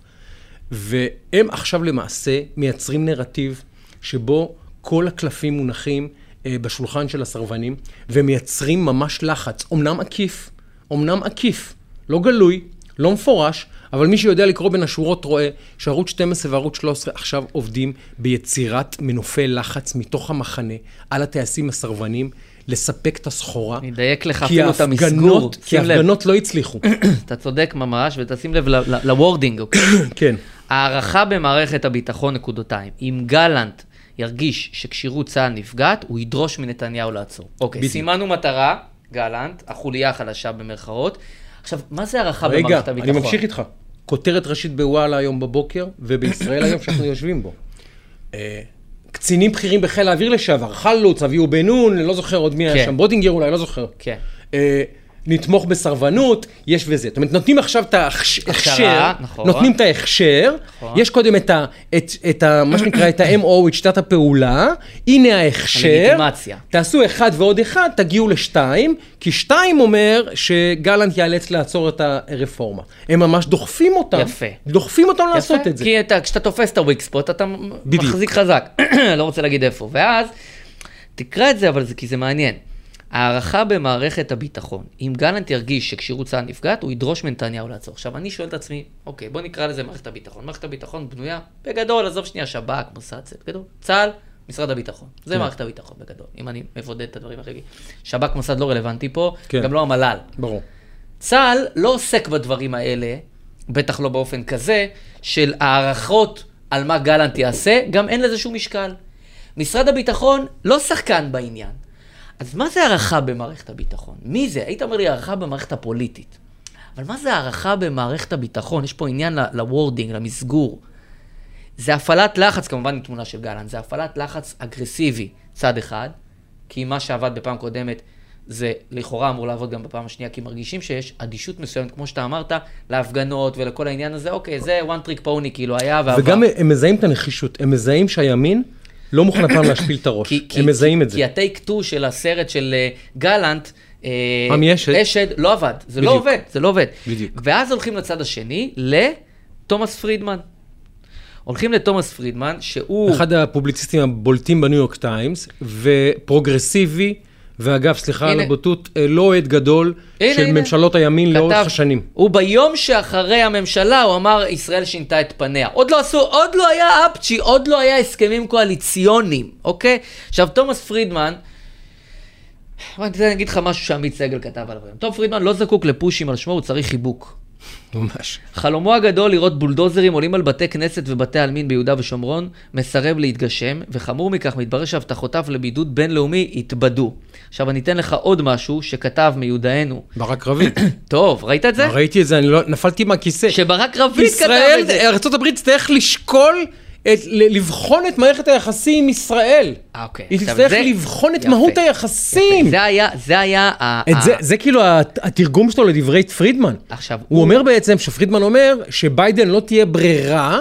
והם עכשיו למעשה מייצרים נרטיב שבו כל הקלפים מונחים אה, בשולחן של הסרבנים, ומייצרים ממש לחץ, אמנם עקיף, אמנם עקיף, לא גלוי, לא מפורש, אבל מי שיודע לקרוא בין השורות רואה שערוץ 12 וערוץ 13 עכשיו עובדים ביצירת מנופי לחץ מתוך המחנה על הטייסים הסרבנים, לספק את הסחורה. אני אדייק לך אפילו את המסגור. כי ההפגנות לא הצליחו. אתה צודק ממש, ותשים לב ל wording, אוקיי? כן. הערכה במערכת הביטחון, נקודותיים. אם גלנט ירגיש שכשירות צה"ל נפגעת, הוא ידרוש מנתניהו לעצור. אוקיי. סימנו מטרה, גלנט, החוליה החלשה במרכאות. עכשיו, מה זה הערכה רגע, במערכת הביטחון? אני ממשיך איתך. כותרת ראשית בוואלה היום בבוקר, ובישראל היום שאנחנו יושבים בו. קצינים בכירים בחיל האוויר לשעבר, חלוץ, אביהו בן נון, לא זוכר עוד מי היה כן. שם, בודינגר אולי, לא זוכר. כן. אה, נתמוך בסרבנות, יש וזה. זאת אומרת, נותנים עכשיו את ההכשר, נכון. נותנים את ההכשר, נכון. יש קודם את ה... את, את ה... מה שנקרא, את ה-MO, את שיטת הפעולה, הנה ההכשר. תעשו אחד ועוד אחד, תגיעו לשתיים, כי שתיים אומר שגלנט ייאלץ לעצור את הרפורמה. הם ממש דוחפים אותם. יפה. דוחפים אותם לעשות יפה, את זה. כי אתה, כשאתה תופס את הוויק ספוט, אתה בדיוק. מחזיק חזק. לא רוצה להגיד איפה. ואז, תקרא את זה, אבל זה כי זה מעניין. הערכה במערכת הביטחון, אם גלנט ירגיש שכשירות צה"ל נפגעת, הוא ידרוש מנתניהו לעצור. עכשיו, אני שואל את עצמי, אוקיי, בוא נקרא לזה מערכת הביטחון. מערכת הביטחון בנויה, בגדול, עזוב שנייה, שב"כ, מוסד, זה בגדול. צה"ל, משרד הביטחון. זה כן. מערכת הביטחון בגדול, אם אני מבודד את הדברים הרגילים. שב"כ, מוסד לא רלוונטי פה, כן. גם לא המל"ל. ברור. צה"ל לא עוסק בדברים האלה, בטח לא באופן כזה, של הערכות על מה גלנט יעשה, גם אין לזה שום משקל. משרד הביטחון לא שחקן בעניין. אז מה זה הערכה במערכת הביטחון? מי זה? היית אומר לי הערכה במערכת הפוליטית. אבל מה זה הערכה במערכת הביטחון? יש פה עניין ל wording, למסגור. זה הפעלת לחץ, כמובן עם תמונה של גלנט, זה הפעלת לחץ אגרסיבי, צד אחד, כי מה שעבד בפעם קודמת, זה לכאורה אמור לעבוד גם בפעם השנייה, כי מרגישים שיש אדישות מסוימת, כמו שאתה אמרת, להפגנות ולכל העניין הזה, אוקיי, זה one trick pony, כאילו היה ועבר. וגם הם מזהים את הנחישות, הם מזהים שהימין לא מוכן הפעם להשפיל את הראש. כי, הם מזהים את זה. כי ה take two של הסרט של אה, גלנט, אה, עמי אשד. אשד, לא עבד. זה לא בדיוק. עובד, זה לא עובד. בדיוק. ואז הולכים לצד השני, לתומאס פרידמן. הולכים לתומאס פרידמן, שהוא... אחד הפובליציסטים הבולטים בניו יורק טיימס, ופרוגרסיבי, ואגב, סליחה על הנה. הבוטות, אה, לא אוהד גדול הנה, של הנה. ממשלות הימין לאורך כתב, השנים. הוא ביום שאחרי הממשלה, הוא אמר, ישראל שינתה את פניה. עוד לא עשו, עוד לא היה אפצ'י, עוד לא היה הסכמים קואליציוניים, אוקיי? עכשיו, תומאס פרידמן, אני אגיד לך משהו שעמית סגל כתב עליו היום. תום פרידמן לא זקוק לפושים על שמו, הוא צריך חיבוק. ממש. חלומו הגדול לראות בולדוזרים עולים על בתי כנסת ובתי עלמין ביהודה ושומרון מסרב להתגשם, וחמור מכך, מתברר שהבטחותיו לבידוד בינלאומי התבדו. עכשיו אני אתן לך עוד משהו שכתב מיודענו. ברק רביד. טוב, ראית את זה? ראיתי את זה, אני לא, נפלתי מהכיסא. שברק רביד כתב ישראל, את זה. ארה"ב תצטרך לשקול, את, לבחון את מערכת היחסים עם ישראל. אה, אוקיי. היא תצטרך זה- לבחון את יפה. מהות היחסים. זה היה, זה היה... את ה- זה, זה כאילו הת- התרגום שלו לדברי פרידמן. עכשיו, הוא אומר בעצם, שפרידמן אומר, שביידן לא תהיה ברירה,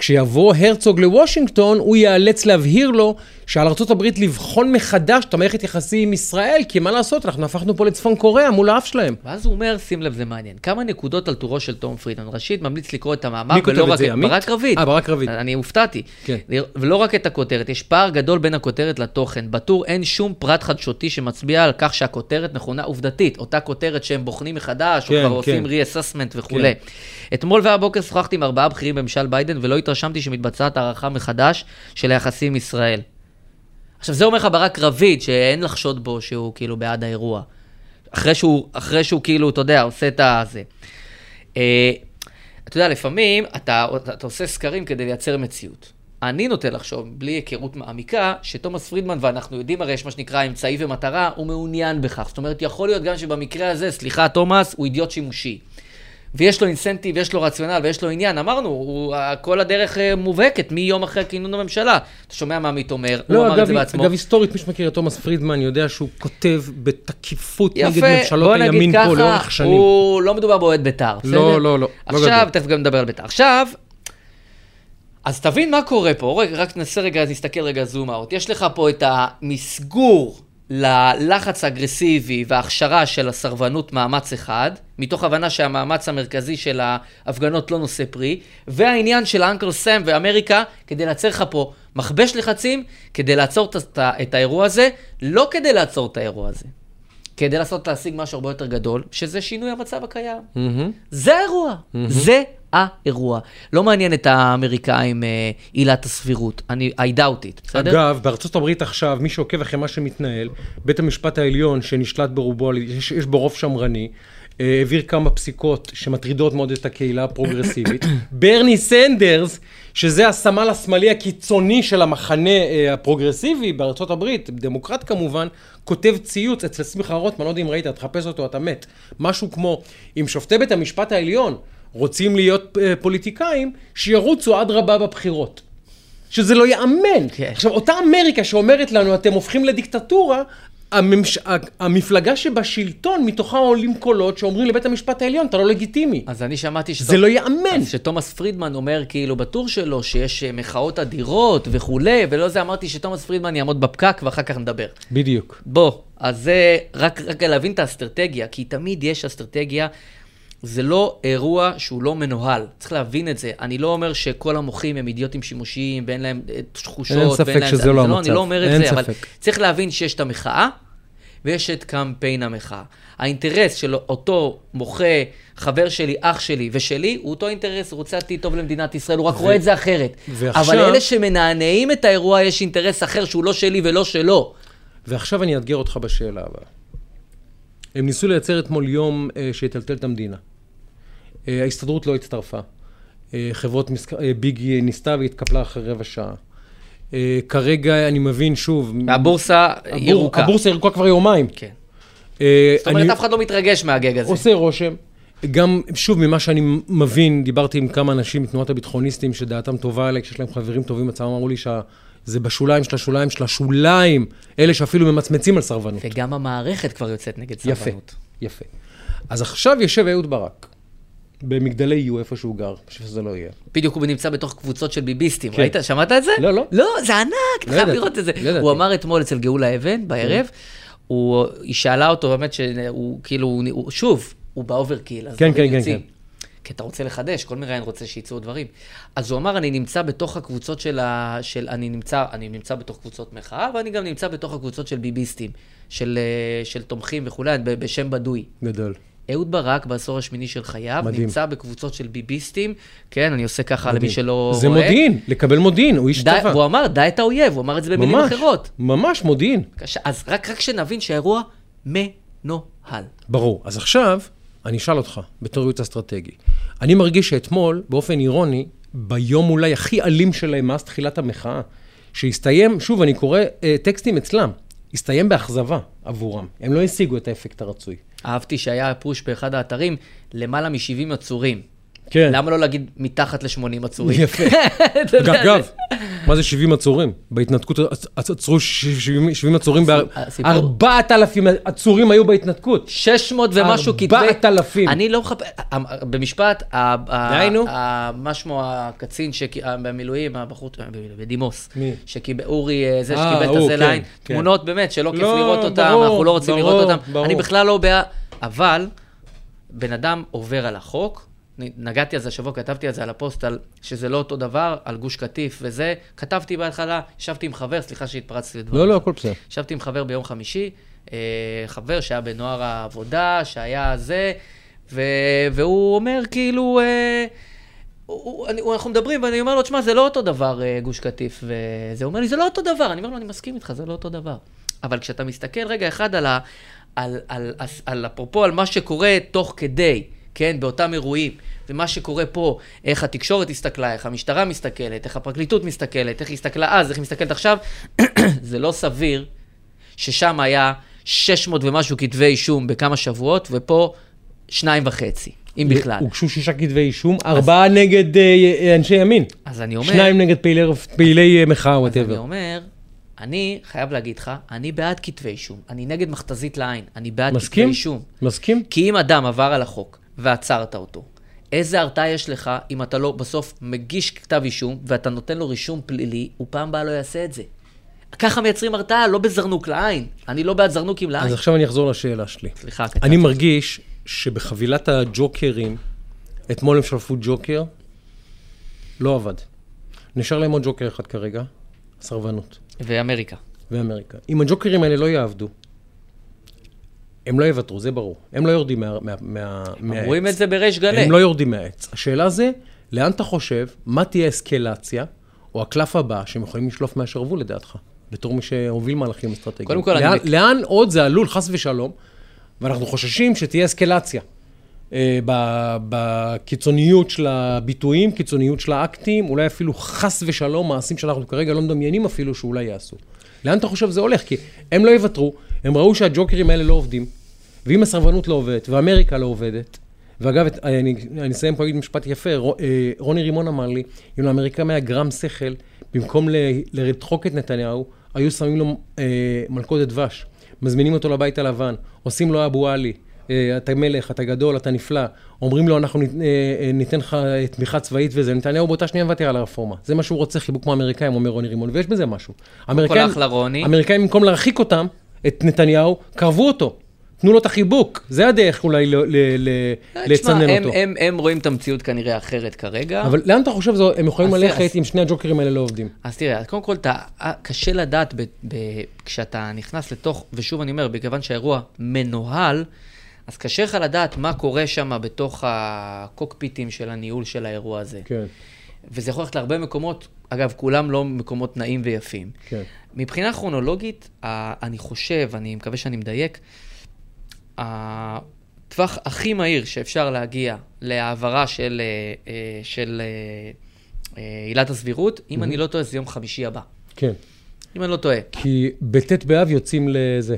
כשיבוא הרצוג לוושינגטון, הוא ייאלץ להבהיר לו שעל ארה"ב לבחון מחדש את המערכת יחסים עם ישראל, כי מה לעשות, אנחנו הפכנו פה לצפון קוריאה מול האף שלהם. ואז הוא אומר, שים לב, זה מעניין. כמה נקודות על טורו של תום פרידמן. ראשית, ממליץ לקרוא את המאמר, מי כותב את רק זה, עמית? ברק רביד. אה, ברק רביד. אני הופתעתי. כן. ולא רק את הכותרת, יש פער גדול בין הכותרת לתוכן. בטור אין שום פרט חדשותי שמצביע על כך שהכותרת נכונה עובדתית. אותה כותרת שהם בוחנים מחדש, כן, או כבר כן. עושים re-assessment וכולי. אתמול והבוקר שוחחתי עם ארבעה בכירים בממשל ביידן, ולא התרשמתי שמתבצעת הערכה מחדש של היחסים עם ישראל. עכשיו, זה אומר לך ברק רביד, שאין לחשוד בו שהוא כאילו בעד האירוע. אחרי שהוא, אחרי שהוא כאילו, אתה יודע, עושה את הזה. אה, אתה יודע, לפעמים אתה, אתה, אתה עושה סקרים כדי לייצר מציאות. אני נוטה לחשוב, בלי היכרות מעמיקה, שתומאס פרידמן, ואנחנו יודעים הרי יש מה שנקרא אמצעי ומטרה, הוא מעוניין בכך. זאת אומרת, יכול להיות גם שבמקרה הזה, סליחה, תומאס, הוא אידיוט שימושי. ויש לו אינסנטיב, יש לו רציונל ויש לו עניין, אמרנו, הוא, כל הדרך אה, מובהקת מיום אחרי כינון הממשלה. אתה שומע מה עמית אומר, הוא לא, אמר אגב, את זה בעצמו. אגב, היסטורית, מי שמכיר את תומאס פרידמן יודע שהוא כותב בתקיפות נגד יפה, ממשלות בוא נגיד הימין פה ככה, לאורך שנים. הוא לא מדובר באוהד בית"ר, בסדר? לא, לא, לא, לא עכשיו, גדול. תכף גם נדבר על בית"ר. עכשיו, אז תבין מה קורה פה, רגע, רק ננסה רגע, נסתכל רגע זום אאוט. יש לך פה את המסגור ללחץ האגרסיבי וההכשרה של הסרבנות מאמץ אחד, מתוך הבנה שהמאמץ המרכזי של ההפגנות לא נושא פרי, והעניין של האנקל סם ואמריקה, כדי לייצר לך פה מכבש לחצים, כדי לעצור את, את, האירוע הזה, לא כדי לעצור את האירוע הזה, כדי לעשות, להשיג משהו הרבה יותר גדול, שזה שינוי המצב הקיים. מהמם. זה האירוע, זה האירוע. לא מעניין את האמריקאים אה, עילת הסבירות, אני, I doubt it, בסדר? אגב, בארצות הברית עכשיו, מי שעוקב אחרי מה שמתנהל, בית המשפט העליון, שנשלט ברובו, יש, יש בו רוב שמרני, אה, העביר כמה פסיקות שמטרידות מאוד את הקהילה הפרוגרסיבית. ברני סנדרס, שזה הסמל השמאלי הקיצוני של המחנה אה, הפרוגרסיבי בארצות הברית, דמוקרט כמובן, כותב ציוץ אצל שמחה רוטמן, לא יודע אם ראית, תחפש אותו, אתה מת. משהו כמו, אם שופטי בית המשפט העליון רוצים להיות אה, פוליטיקאים, שירוצו אדרבה בבחירות. שזה לא ייאמן. כן. עכשיו, אותה אמריקה שאומרת לנו, אתם הופכים לדיקטטורה, הממש... המפלגה שבשלטון, מתוכה עולים קולות שאומרים לבית המשפט העליון, אתה לא לגיטימי. אז אני שמעתי שתום- זה לא ייאמן. שתומאס פרידמן אומר כאילו בטור שלו שיש אה, מחאות אדירות וכולי, ולא זה, אמרתי שתומאס פרידמן יעמוד בפקק ואחר כך נדבר. בדיוק. בוא, אז זה רק, רק להבין את האסטרטגיה, כי תמיד יש אסטרטגיה. זה לא אירוע שהוא לא מנוהל, צריך להבין את זה. אני לא אומר שכל המוחים הם אידיוטים שימושיים ואין להם אה, תחושות. אין ספק להם שזה אני- לא אני המצב. לא אומר את זה, אבל ספק. צריך להבין שיש את המחאה ויש את קמפיין המחאה. האינטרס של אותו מוחה, חבר שלי, אח שלי ושלי, הוא אותו אינטרס, הוא רוצה עתיד טוב למדינת ישראל, הוא רק רואה את זה אחרת. ועכשיו- אבל אלה שמנענעים את האירוע, יש אינטרס אחר שהוא לא שלי ולא שלו. ועכשיו אני אאתגר אותך בשאלה הבאה. הם ניסו לייצר אתמול יום אה, שיטלטל את המדינה. אה, ההסתדרות לא הצטרפה. אה, חברות מסק... אה, ביג ניסתה והתקפלה אחרי רבע שעה. כרגע אני מבין שוב... הבורסה הבור- ירוקה. הבורסה ירוקה כבר יומיים. כן. זאת אומרת, אני- אף אחד לא מתרגש מהגג הזה. עושה רושם. גם, שוב, ממה שאני מבין, דיברתי עם כמה אנשים מתנועת הביטחוניסטים שדעתם טובה עליי, כשיש להם חברים טובים עצמם, אמרו לי שזה בשוליים של השוליים של השוליים, אלה שאפילו ממצמצים על סרבנות. וגם המערכת כבר יוצאת נגד יפה, סרבנות. יפה. אז עכשיו יושב אהוד ברק, במגדלי יו, איפה שהוא גר, בשביל שזה לא יהיה. בדיוק הוא נמצא בתוך קבוצות של ביביסטים. כן. ראית? שמעת את זה? לא, לא. לא, זה ענק, אתה לא חייב לראות את זה. לא. הוא אמר אתמול אצל גאולה אבן, בערב, הוא- היא שאלה אותו באמת שהוא כאילו, הוא- שוב, הוא ב overkill, אז כן, דברים כן, יוצאים. כן, כי אתה רוצה לחדש, כל מראיין רוצה שיצאו דברים. אז הוא אמר, אני נמצא בתוך הקבוצות של ה... של... אני, נמצא, אני נמצא בתוך קבוצות מחאה, ואני גם נמצא בתוך הקבוצות של ביביסטים, של, אה, של תומכים וכולי, בשם בדוי. גדול. אהוד ברק בעשור השמיני של חייו, מדהים. נמצא בקבוצות של ביביסטים, כן, אני עושה ככה למי מדהים. שלא זה רואה. מודיעין, לקבל מודיעין, הוא איש צבא. והוא אמר, די את האויב, הוא אמר את זה במילים ממש, אחרות. ממש מודיעין. אז רק, רק שנבין שהאירוע מנוהל. ברור. אז עכשיו, אני אשאל אותך, בתור ייעוץ אסטרטגי. אני מרגיש שאתמול, באופן אירוני, ביום אולי הכי אלים שלהם מאז תחילת המחאה, שהסתיים, שוב, אני קורא אה, טקסטים אצלם, הסתיים באכזבה עבורם. הם לא השיגו את האפקט הרצוי. אהבתי שהיה פוש באחד האתרים, למעלה מ-70 עצורים. כן. למה לא להגיד מתחת ל-80 עצורים? יפה. אגב, מה זה 70 עצורים? בהתנתקות עצ- עצרו 70 70 עצורים, הסיפור- 4,000 עצורים היו בהתנתקות. 600 ומשהו כתבי... 4,000. אני לא מחפש... במשפט, ה- ה- דהיינו? מה שמו הקצין שק- ה- במילואים, הבחור, בדימוס. מי? שקיבל, אורי, אה, זה אה, שקיבל את הזה כן, ליין. כן. תמונות באמת שלא כיף לא, לראות אותם, אנחנו לא רוצים לראות אותם. אני בכלל לא בעד... אבל, בן אדם עובר על החוק. נגעתי על זה השבוע, כתבתי על זה על הפוסט, על שזה לא אותו דבר, על גוש קטיף וזה. כתבתי בהתחלה, ישבתי עם חבר, סליחה שהתפרצתי לדברים. לא, לא, הכל בסדר. ישבתי עם חבר ביום חמישי, אה, חבר שהיה בנוער העבודה, שהיה זה, ו, והוא אומר כאילו, אה, הוא, אני, אנחנו מדברים, ואני אומר לו, תשמע, זה לא אותו דבר, אה, גוש קטיף, וזה אומר לי, זה לא אותו דבר. אני אומר לו, אני מסכים איתך, זה לא אותו דבר. אבל כשאתה מסתכל רגע אחד על, ה, על, על, על, על אפרופו, על מה שקורה תוך כדי, כן, באותם אירועים, ומה שקורה פה, איך התקשורת הסתכלה, איך המשטרה מסתכלת, איך הפרקליטות מסתכלת, איך היא הסתכלה אז, איך היא מסתכלת עכשיו, זה לא סביר ששם היה 600 ומשהו כתבי אישום בכמה שבועות, ופה שניים וחצי. אם בכלל. הוגשו שישה כתבי אישום, ארבעה נגד אה, אנשי ימין. אז אני אומר... שניים נגד פעילי- פעילי אה, מחאה, אז אני whatever. אומר, אני חייב להגיד לך, אני בעד כתבי אישום. אני נגד מכת"זית לעין. אני בעד כתבי מסכים? אישום. מסכים? כי אם אדם עבר על החוק ועצרת אותו, איזה הרתעה יש לך אם אתה לא בסוף מגיש כתב אישום ואתה נותן לו רישום פלילי, הוא פעם הבאה לא יעשה את זה. ככה מייצרים הרתעה, לא בזרנוק לעין. אני לא בעד זרנוקים לעין. אז עכשיו אני אחזור לשאלה שלי. סליחה, קטעתי. אני מרגיש שבחבילת הג'וקרים, אתמול הם שלפו ג'וקר, לא עבד. נשאר להם עוד ג'וקר אחד כרגע, סרבנות, ואמריקה. ואמריקה. אם הג'וקרים האלה לא יעבדו, הם לא יוותרו, זה ברור. הם לא יורדים מה- מה- מה- מהעץ. רואים את זה בריש גלי. הם לא יורדים מהעץ. השאלה זה, לאן אתה חושב, מה תהיה אסקלציה, או הקלף הבא שהם יכולים לשלוף מהשרוול לדעתך, בתור מי שהוביל מהלכים אסטרטגיים? קודם כל, אני לאן, מק- לאן עוד זה עלול, חס ושלום, ואנחנו חוששים שתהיה אסקלציה. אה, בקיצוניות של הביטויים, קיצוניות של האקטים, אולי אפילו חס ושלום, מעשים שאנחנו כרגע לא מדמיינים אפילו שאולי יעשו. לאן אתה חושב זה הולך? כי הם לא יוותרו, הם ראו שהג'וקרים האלה לא עובדים, ואם הסרבנות לא עובדת, ואמריקה לא עובדת, ואגב, את- אני, אני אסיים פה להגיד משפט יפה, אה, רוני רימון אמר לי, אם לאמריקאים היה גרם שכל, במקום לדחוק את נתניהו, היו שמים לו אה, מלכודת דבש, מזמינים אותו לבית הלבן, עושים לו אבו עלי, אה, אתה מלך, אתה גדול, אתה נפלא, אומרים לו, אנחנו נת- אה, אה, ניתן לך אה, תמיכה צבאית וזה, נתניהו באותה שנייה מוותר על הרפורמה. זה מה שהוא רוצה, חיבוק כמו האמריקאים, אומר רוני רימון, ויש בזה משהו. רוני. האמריקאים, במקום להרחיק אותם, את נתניהו, קרבו אותו. תנו לו את החיבוק, זה הדרך אולי ל- ל- ל- תשמע, לצנן הם- אותו. הם- הם רואים את המציאות כנראה אחרת כרגע. אבל לאן אתה חושב הם יכולים אז- ללכת אז- אם שני הג'וקרים האלה לא עובדים? אז תראה, קודם כל, אתה, קשה לדעת ב, ב, כשאתה נכנס לתוך, ושוב אני אומר, מכיוון שהאירוע מנוהל, אז קשה לך לדעת מה קורה שם בתוך הקוקפיטים של הניהול של האירוע הזה. כן, וזה יכול ללכת להרבה מקומות, אגב, כולם לא מקומות נעים ויפים. כן. מבחינה כרונולוגית, אני חושב, אני מקווה שאני מדייק, הטווח הכי מהיר שאפשר להגיע להעברה של, אה, אה, של אה, עילת הסבירות, אם אני לא טועה, זה יום חמישי הבא. כן. אם אני לא טועה. כי בט' באב יוצאים לזה.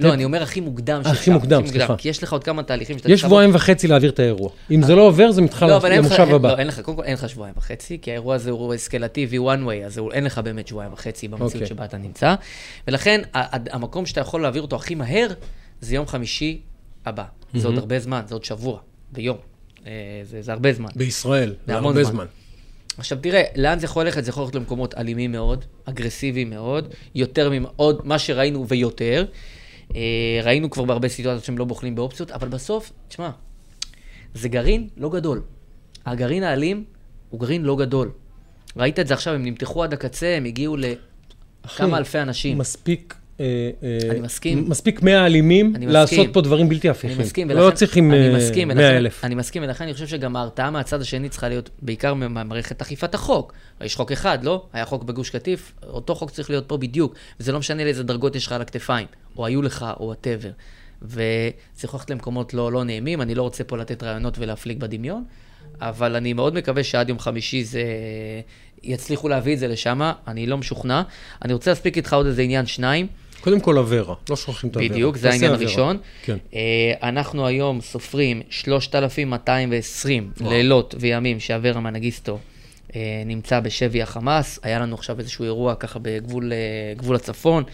לא, אני אומר הכי מוקדם הכי שאפשר, מוקדם, סליחה. כי יש לך עוד כמה תהליכים שאתה יש שבועיים וחצי להעביר את האירוע. אם זה לא עובר, זה מתחל לא, למושב הבא. לא, אין לך, קודם כל אין לך שבועיים וחצי, כי האירוע הזה הוא אסקלטיבי one way, אז אין לך באמת שבועיים וחצי במציאות אוקיי. שבה אתה נמצא. ולכן, המקום שאתה יכול להעביר אותו הכי מהר, זה יום חמישי הבא. זה עוד הרבה זמן, זה עוד שבוע, ביום. אה, זה, זה הרבה זמן. בישראל, זה הרבה זמן. זמן. עכשיו תראה, לאן זה יכול ללכת? זה יכול ללכת למקומות אלימים מאוד, אגרסיביים מאוד, יותר מעוד מה שראינו ויותר. אה, ראינו כבר בהרבה סיטואציות שהם לא בוחלים באופציות, אבל בסוף, תשמע, זה גרעין לא גדול. הגרעין האלים הוא גרעין לא גדול. ראית את זה עכשיו, הם נמתחו עד הקצה, הם הגיעו לכמה אלפי אנשים. מספיק... אה, אה, אני מסכים. מספיק 100 אלימים אני לעשות. פה דברים בלתי אני הפיכים. מסכים, לא צריכים אני אה, מסכים, 100 ולכן- אלף. אני מסכים, ולכן אני חושב שגם ההרתעה מהצד השני צריכה להיות בעיקר ממערכת אכיפת החוק. יש חוק אחד, לא? היה חוק בגוש קטיף, אותו חוק צריך להיות פה בדיוק, וזה לא משנה לאיזה דרגות יש לך על הכתפיים, או היו לך, או whatever. יכול ללכת למקומות לא, לא נעימים, אני לא רוצה פה לתת רעיונות ולהפליג בדמיון, אבל אני מאוד מקווה שעד יום חמישי זה... יצליחו להביא את זה לשם, אני לא משוכנע. אני רוצה להספיק איתך עוד איזה עניין, שניים. קודם כל אברה, לא שוכחים את אברה. בדיוק, זה העניין. הראשון. כן. אה, אנחנו היום סופרים 3,220 לילות וימים שאברה מנגיסטו אה, נמצא בשבי החמאס. היה לנו עכשיו איזשהו אירוע ככה בגבול אה, הצפון,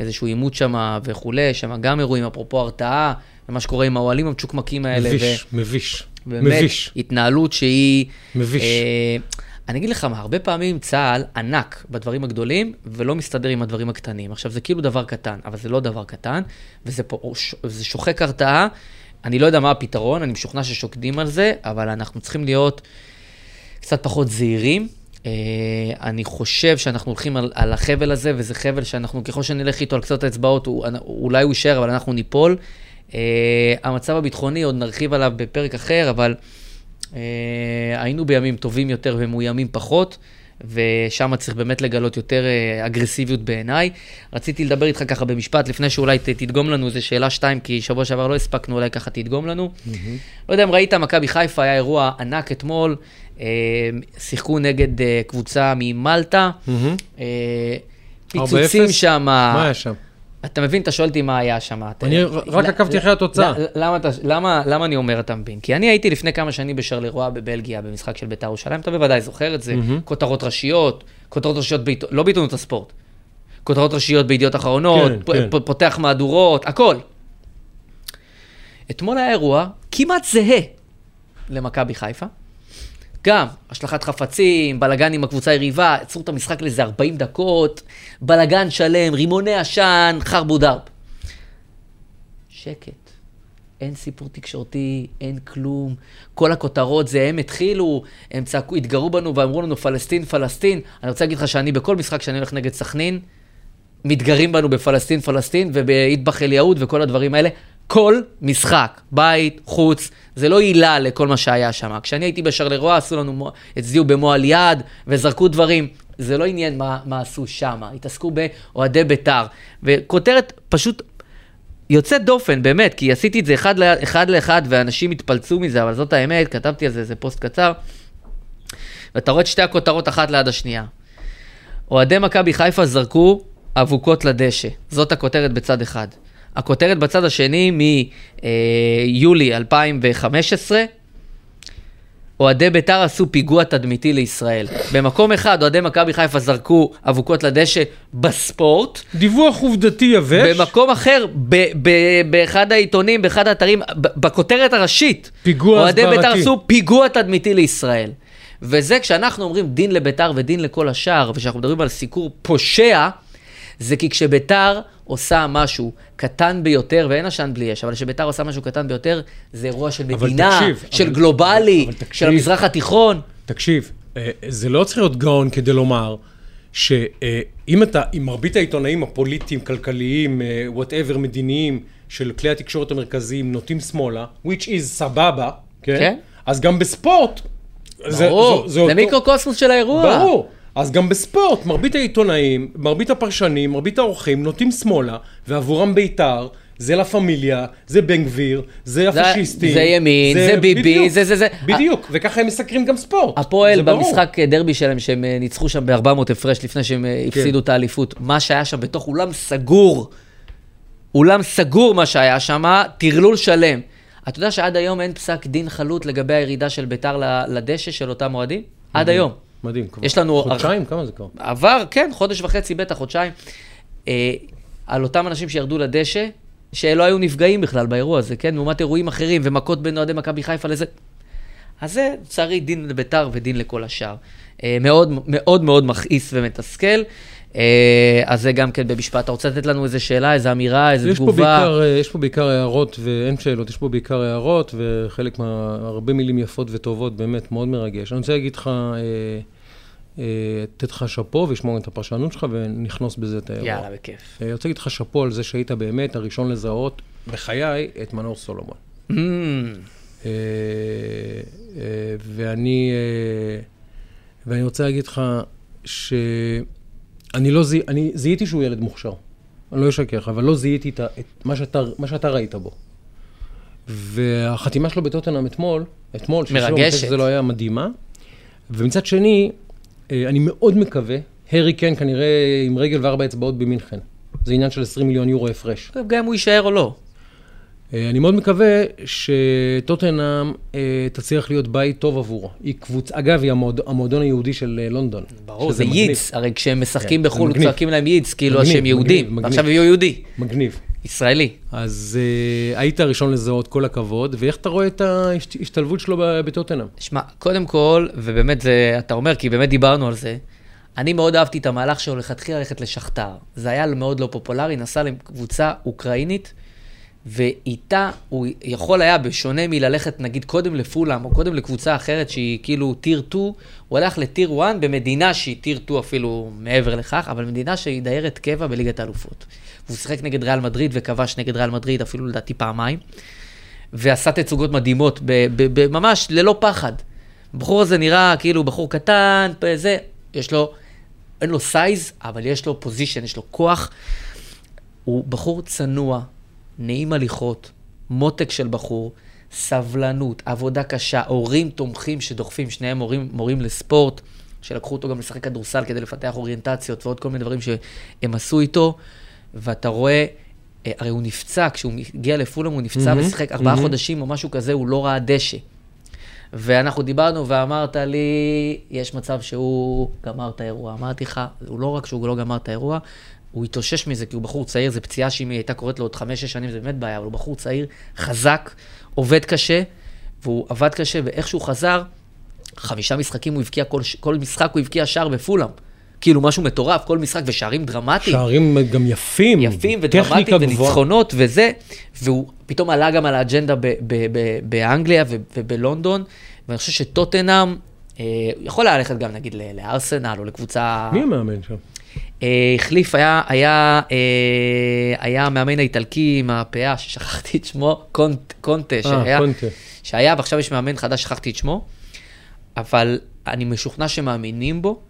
איזשהו עימות שם וכולי, שם גם אירועים, אפרופו הרתעה, ומה שקורה עם האוהלים המצ'וקמקים האלה. מביש, מביש. באמת, מביש. התנהלות שהיא... מביש. אה, אני אגיד לך מה, הרבה פעמים צה"ל ענק בדברים הגדולים, ולא מסתדר עם הדברים הקטנים. עכשיו, זה כאילו דבר קטן, אבל זה לא דבר קטן, וזה פה, שוחק הרתעה. אני לא יודע מה הפתרון, אני משוכנע ששוקדים על זה, אבל אנחנו צריכים להיות קצת פחות זהירים. אה, אני חושב שאנחנו הולכים על, על החבל הזה, וזה חבל שאנחנו, ככל שנלך איתו על קצות האצבעות, אולי הוא יישאר, אבל אנחנו ניפול. אה, המצב הביטחוני, עוד נרחיב עליו בפרק אחר, אבל היינו בימים טובים יותר ומאוימים פחות, ושם צריך באמת לגלות יותר אה, אגרסיביות בעיניי. רציתי לדבר איתך ככה במשפט, לפני שאולי ת, תדגום לנו איזה שאלה שתיים, כי שבוע שעבר לא הספקנו, אולי ככה תדגום לנו. לא יודע אם ראית, מכבי חיפה היה אירוע ענק אתמול, אה, שיחקו נגד אה, קבוצה ממלטה. אה, 4-0? פיצוצים שם. מה היה שם? אתה מבין, אתה שואל אותי מה היה שם. אני רק עקבתי אחרי התוצאה. למה, אני אומר אתה מבין? כי אני הייתי לפני כמה שנים בשרלרואה בבלגיה, במשחק של בית"ר ירושלים, אתה בוודאי זוכר את זה, כותרות ראשיות, כותרות ראשיות, לא בעיתונות הספורט, כותרות ראשיות בידיעות אחרונות, כן, כן. פותח מהדורות, הכל. אתמול היה אירוע כמעט זהה למכבי חיפה. גם השלכת חפצים, בלאגן עם הקבוצה היריבה, עצרו את המשחק לאיזה 40 דקות, בלאגן שלם, רימוני עשן, חרבו דרב. שקט. אין סיפור תקשורתי, אין כלום. כל הכותרות זה הם התחילו, הם צעקו, התגרו בנו ואמרו לנו פלסטין, פלסטין. אני רוצה להגיד לך שאני בכל משחק שאני הולך נגד סכנין, מתגרים בנו בפלסטין, פלסטין ובאיטבח אל יהוד וכל הדברים האלה. כל משחק, בית, חוץ, זה לא עילה לכל מה שהיה שם. כשאני הייתי בשרלרואה, עשו לנו, הצדיעו במועל יד וזרקו דברים. זה לא עניין מה, מה עשו שם, התעסקו באוהדי בית"ר. וכותרת פשוט יוצאת דופן, באמת, כי עשיתי את זה אחד, אחד לאחד ואנשים התפלצו מזה, אבל זאת האמת, כתבתי על זה איזה פוסט קצר. ואתה רואה את שתי הכותרות אחת ליד השנייה. אוהדי מכבי חיפה זרקו אבוקות לדשא. זאת הכותרת בצד אחד. הכותרת בצד השני מיולי 2015, אוהדי בית"ר עשו פיגוע תדמיתי לישראל. במקום אחד אוהדי מכבי חיפה זרקו אבוקות לדשא בספורט. דיווח עובדתי יבש. במקום אחר, ב- ב- באחד העיתונים, באחד האתרים, ב- בכותרת הראשית, פיגוע אוהדי הסברתי. בית"ר עשו פיגוע תדמיתי לישראל. וזה כשאנחנו אומרים דין לבית"ר ודין לכל השאר, וכשאנחנו מדברים על סיקור פושע, זה כי כשביתר עושה משהו קטן ביותר, ואין עשן בלי אש, אבל כשביתר עושה משהו קטן ביותר, זה אירוע של מדינה, תקשיב, של אבל- גלובלי, אבל תקשיב. של המזרח התיכון. תקשיב, אה, זה לא צריך להיות גאון כדי לומר שאם אתה, אם מרבית העיתונאים הפוליטיים, כלכליים, whatever, מדיניים, של כלי התקשורת המרכזיים נוטים שמאלה, which is סבבה, כן? כן. אז גם בספורט, זה, ברור, זה, זה, אותו- מיקרוקוסמוס של האירוע. ברור. אז גם בספורט, מרבית העיתונאים, מרבית הפרשנים, מרבית האורחים נוטים שמאלה, ועבורם בית"ר, זה לה פמיליה, זה בן גביר, זה זה- הפשיסטים. זה ימין, זה ביבי, בדיוק, זה- זה- זה- בדיוק, וככה הם מסקרים גם ספורט. הפועל זה ברור. במשחק דרבי שלהם, שהם אה, ניצחו שם ב-400 הפרש לפני שהם אה, כן. הפסידו את האליפות, מה שהיה שם בתוך אולם סגור, אולם סגור מה שהיה שם, טרלול שלם. אתה יודע שעד היום אין פסק דין חלוט לגבי הירידה של ביתר לדשא של אותם אוהדים? עד היום. מדהים. כבר. יש לנו- חודשיים? כמה זה כבר? עבר, כן, חודש וחצי, בטח, חודשיים, אה, על אותם אנשים שירדו לדשא, שלא היו נפגעים בכלל באירוע הזה, כן? לעומת אירועים אחרים ומכות בין אוהדי מכבי חיפה לזה. אז זה, לצערי, דין לביתר ודין לכל השאר. אה, מאוד מאוד מאוד מכעיס ומתסכל. אה, אז זה גם כן במשפט. אתה רוצה לתת לנו איזה שאלה, איזה אמירה, איזה יש פה, תגובה? בעיקר, אה, יש פה בעיקר הערות, ואין שאלות, יש פה בעיקר הערות, וחלק מה... הרבה מילים יפות וטובות, באמת מאוד מרגש. אני רוצה להגיד לך, אה, אה, לתת לך שאפו ולשמוע את הפרשנות שלך, ונכנוס בזה את האירוע. יאללה, בכיף. אה, אני רוצה להגיד לך שאפו על זה שהיית באמת הראשון לזהות בחיי את מנור סולומון. Mm, אה, אה, ואני, אה, ואני רוצה להגיד לך שאני לא זיהיתי, אני זיהיתי שהוא ילד מוכשר. אני לא אשקר לך, אבל לא זיהיתי את, את מה, שאתה, מה שאתה ראית בו. והחתימה שלו בטוטנאם אתמול, אתמול, מרגשת. שזה לא היה מדהימה. ומצד שני, אה, אני מאוד מקווה, הארי קיין כנראה עם רגל וארבע אצבעות במינכן. זה עניין של 20 מיליון יורו הפרש. גם אם הוא יישאר או לא. אה, אני מאוד מקווה שטוטנאם אה, תצליח להיות בית טוב עבורו. היא קבוצה, אגב, היא המועד, המועדון היהודי של אה, לונדון. ברור, זה מגניב. ייץ, הרי כשהם משחקים כן, בחו"ל. צועקים להם ייץ, כאילו מגניב, שהם יהודים. מגניב, ועכשיו. יהיו יהודי, מגניב. ישראלי. אז אה, היית הראשון לזהות, כל הכבוד, ואיך אתה רואה את ההשתלבות שלו בטוטנאם? שמע, קודם כל, ובאמת זה, אתה אומר, כי באמת דיברנו על זה, אני מאוד אהבתי את המהלך שלו לכתחילה ללכת לשכתר. זה היה מאוד לא פופולרי, נסע לקבוצה אוקראינית, ואיתה הוא יכול היה, בשונה מללכת נגיד קודם לפולאם, או קודם לקבוצה אחרת שהיא כאילו טיר 2, הוא הלך לטיר 1 במדינה שהיא טיר 2 אפילו מעבר לכך, אבל מדינה שהיא דיירת קבע בליגת האלופות. והוא שיחק נגד ריאל מדריד וכבש נגד ריאל מדריד אפילו לדעתי פעמיים. ועשה תצוגות מדהימות, ב- ב- ב- ממש ללא פחד. הבחור הזה נראה כאילו בחור קטן, זה, יש לו, אין לו size, אבל יש לו position, יש לו כוח. הוא בחור צנוע, נעים הליכות, מותק של בחור, סבלנות, עבודה קשה, הורים תומכים שדוחפים, שניהם מורים, מורים לספורט, שלקחו אותו גם לשחק כדורסל כדי לפתח אוריינטציות ועוד כל מיני דברים שהם עשו איתו. ואתה רואה, אה, הרי הוא נפצע, כשהוא הגיע לפולאם הוא נפצע מהמם, ושיחק ארבעה מהמם. חודשים או משהו כזה, הוא לא ראה דשא. ואנחנו דיברנו ואמרת לי, יש מצב שהוא גמר את האירוע. אמרתי לך, הוא לא רק שהוא לא גמר את האירוע, הוא התאושש מזה, כי הוא בחור צעיר, זו פציעה שאם היא הייתה קורית לו עוד חמש-שש שנים, זה באמת בעיה, אבל הוא בחור צעיר, חזק, עובד קשה, והוא עבד קשה, ואיכשהו חזר, חמישה משחקים הוא הבקיע, כל, כל משחק הוא הבקיע שער בפולאם. כאילו, משהו מטורף, כל משחק ושערים דרמטיים. שערים גם יפים. יפים ודרמטיים. וניצחונות וזה, והוא פתאום עלה גם על האג'נדה ב- ב- ב- באנגליה ו- ובלונדון, ואני חושב שטוטנאם, אה, יכול היה ללכת גם נגיד ל- לארסנל או לקבוצה... מי המאמן שם? אה, החליף, היה, היה, אה, היה המאמן האיטלקי עם הפאה, ששכחתי את שמו, קונט, קונטה, שהיה, אה, קונטה. שהיה, ועכשיו יש מאמן חדש, שכחתי את שמו, אבל אני משוכנע שמאמינים בו,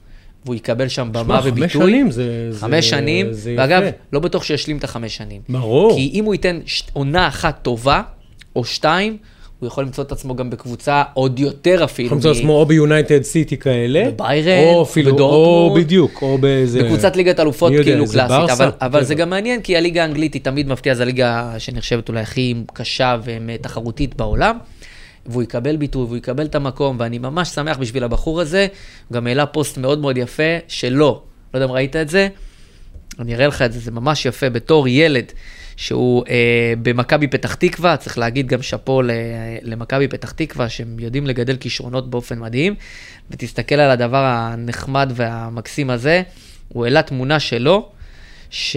והוא יקבל שם במה שמע, וביטוי. חמש שנים זה... זה- חמש שנים, זה יפה. ואגב, לא בטוח שישלים את החמש שנים. ברור. כי אם הוא ייתן ש... עונה אחת טובה, או שתיים, הוא יכול למצוא את עצמו גם בקבוצה עוד יותר אפילו. יכול למצוא מ- עצמו או ביונייטד סיטי כאלה. בביירן, או אפילו, או. בדיוק, או באיזה... בקבוצת ליגת אלופות כאילו זה קלאסית? אבל, אבל כן. זה גם מעניין כי הליגה האנגלית היא תמיד מפתיעה, זו הליגה שנחשבת אולי הכי קשה ותחרותית בעולם, והוא יקבל ביטוי והוא יקבל את המקום, ואני ממש שמח בשביל הבחור הזה, הוא גם העלה פוסט מאוד מאוד יפה שלו, לא יודע אם ראית את זה, אני אראה לך את זה, זה ממש יפה, בתור ילד שהוא אה, במכבי פתח תקווה, צריך להגיד גם שאפו למכבי פתח תקווה, שהם יודעים לגדל כישרונות באופן מדהים, ותסתכל על הדבר הנחמד והמקסים הזה, הוא העלה תמונה שלו, ש...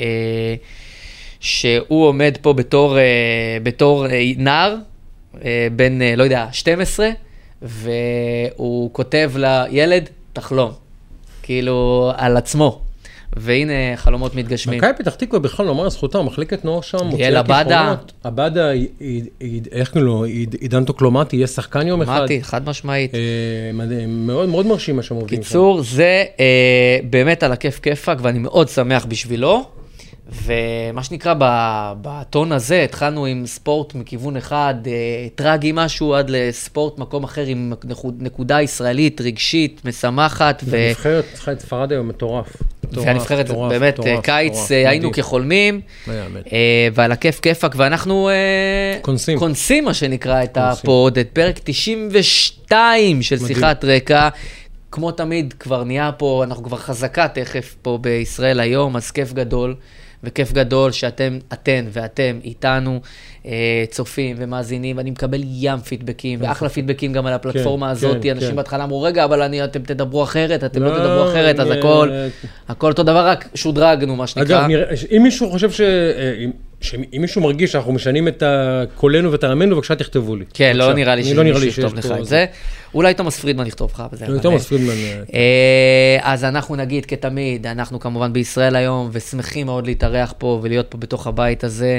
אה, שהוא עומד פה בתור, אה, בתור אה, נער, אה, בן, אה, לא יודע, 12, והוא כותב לילד, תחלום, כאילו, על עצמו. והנה, חלומות מתגשמים. מכבי פתח תקווה בכלל, נאמר לזכותה, מחלקת נוער שם, מוציאה. כישרונות. עבדה, איך קוראים לו, עיד- עידן טוקלומטי, יהיה שחקן יום אחד. אמרתי, חד משמעית. אה, מאוד מאוד מרשים מה שהם עובדים שם. קיצור, זה אה, באמת על הכיף כיפאק, ואני מאוד שמח בשבילו. ומה שנקרא, בטון הזה, התחלנו עם ספורט מכיוון אחד, אה, טרגי משהו, עד לספורט מקום אחר עם נקוד- נקודה ישראלית, רגשית, משמחת. ו... הנבחרת צריכה את ספרד היום מטורף. והנבחרת, באמת, מטורף, קיץ, אה, היינו. כחולמים, לא. אה, ועל הכיף כיפאק, ואנחנו אה, קונסים. מה שנקרא, את. הפוד, את פרק 92 של. שיחת רקע. כמו תמיד, כבר נהיה פה, אנחנו כבר חזקה תכף פה בישראל היום, אז כיף גדול, וכיף גדול שאתם, אתן ואתם איתנו, אה, צופים ומאזינים, ואני מקבל ים פידבקים, ואחלה פידבקים גם על הפלטפורמה כן, הזאת. כן, אנשים כן. בהתחלה אמרו, רגע, אבל אני, אתם תדברו אחרת, אתם לא לא, תדברו אחרת, אז אה, הכל, הכל אותו דבר, רק שודרגנו, מה שנקרא. אגב, נראה, אם מישהו חושב ש... אם- שאם מישהו מרגיש שאנחנו משנים את קולנו ואת טעמנו, בבקשה תכתבו לי. כן, לא בבקשה. נראה לי אני לא נראה לי שמישהו יכתוב לך את זה. אולי תומאס פרידמן יכתוב לך, אבל זה... לא, אבל- תומאס פרידמן. אה, אה, אז אנחנו נגיד כתמיד, אנחנו כמובן בישראל היום, ושמחים מאוד להתארח פה ולהיות פה בתוך הבית הזה,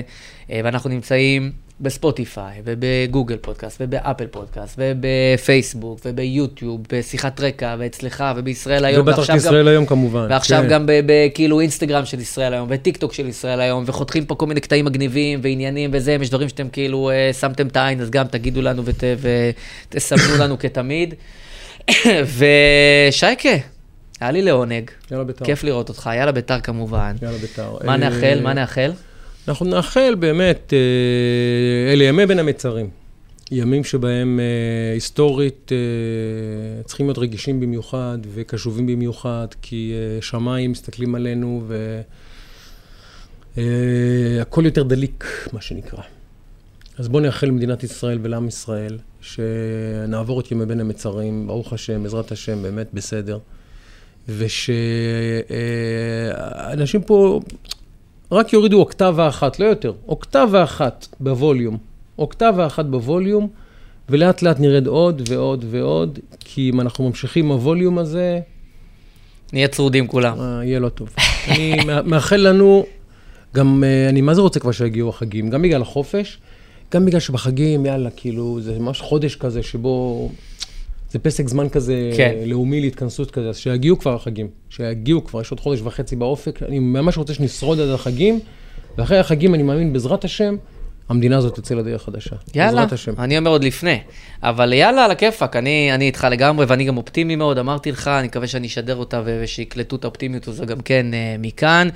אה, ואנחנו נמצאים בספוטיפיי, ובגוגל פודקאסט, ובאפל פודקאסט, ובפייסבוק, וביוטיוב, בשיחת רקע, ואצלך, ובישראל היום, ובטח ועכשיו גם- היום כמובן. ועכשיו כן. גם בכאילו אינסטגרם של ישראל היום, וטיק טוק של ישראל היום, וחותכים פה כל מיני קטעים מגניבים ועניינים וזה, יש דברים שאתם כאילו אה, שמתם את העין, אז גם תגידו לנו ות, ותסמנו לנו כתמיד. ושייקה, היה לי לעונג, יאללה בית"ר. כיף לראות אותך, יאללה ביתר כמובן. יאללה בית"ר. מה אה, נאחל? מה נאחל? אנחנו נאחל באמת, אה, אלה ימי בין המצרים. ימים שבהם אה, היסטורית אה, צריכים להיות רגישים במיוחד וקשובים במיוחד, כי אה, שמיים מסתכלים עלינו והכל יותר דליק, מה שנקרא. אז בואו נאחל למדינת ישראל ולעם ישראל שנעבור את ימי בין המצרים, ברוך השם, בעזרת השם, באמת בסדר. ושאנשים פה רק יורידו אוקטבה אחת, לא יותר, אוקטבה אחת בווליום, אוקטבה אחת בווליום, ולאט לאט נרד עוד ועוד ועוד, כי אם אנחנו ממשיכים עם הווליום הזה, נהיה צרודים כולם. אה, יהיה לא טוב. אני מא- מאחל לנו, גם, אה, אני מה זה רוצה כבר שיגיעו החגים, גם בגלל החופש, גם בגלל שבחגים, יאללה, כאילו, זה ממש חודש כזה שבו... זה פסק זמן כזה כן. לאומי להתכנסות כזה, אז שיגיעו כבר החגים, שיגיעו כבר, יש עוד חודש וחצי באופק, אני ממש רוצה שנשרוד עד החגים, ואחרי החגים אני מאמין בעזרת השם, המדינה הזאת תצא לדרך חדשה. יאללה. אני אומר עוד לפני. אבל יאללה, על הכיפאק, אני, אני איתך לגמרי, ואני גם אופטימי מאוד, אמרתי לך, אני מקווה שאני אשדר אותה ושיקלטו את האופטימיות הזו גם כן אה, מכאן.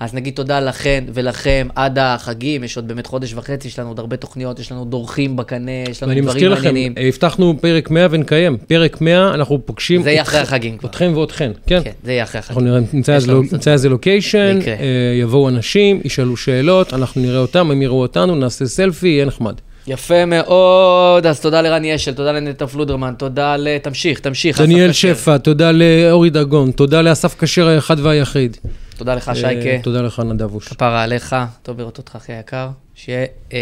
אז נגיד תודה לכן ולכם עד החגים, יש עוד באמת חודש וחצי, יש לנו עוד הרבה תוכניות, יש לנו דורכים בקנה, יש לנו ואני דברים מזכיר לכם, מעניינים. אה, הבטחנו פרק 100 ונקיים. פרק 100, אנחנו פוגשים זה יהיה אחרי החגים כבר. אתכם ואתכן, כן. כן, זה יהיה אחרי אנחנו החגים. נראה, נמצא איזה איזה לוקיישן. אה, יבואו אנשים, ישאלו שאלות, אנחנו נראה אותם, הם יראו אותנו, נעשה סלפי, יהיה נחמד. יפה מאוד, אז תודה לרני אשל, תודה לנטע פלודרמן, תודה ל... תמשיך, תמשיך. דניאל. שפע, תודה לאורי דגון, תודה לאסף כשר האחד והיחיד. תודה לך, אה, שייקה. תודה לך, נדבוש. כפרה עליך, טוב לראות אותך אחי היקר. שיהיה, אה,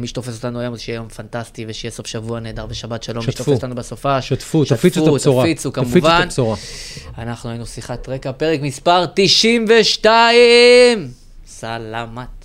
מי שתופס אותנו היום, שיהיה יום פנטסטי ושיהיה סוף שבוע נהדר ושבת שלום. מי. שתופס אותנו בסופה, שתפו, תפיצו את הבשורה. תפיצו כמובן. אנחנו היינו שיחת רקע, פרק מספר 92. סלמת.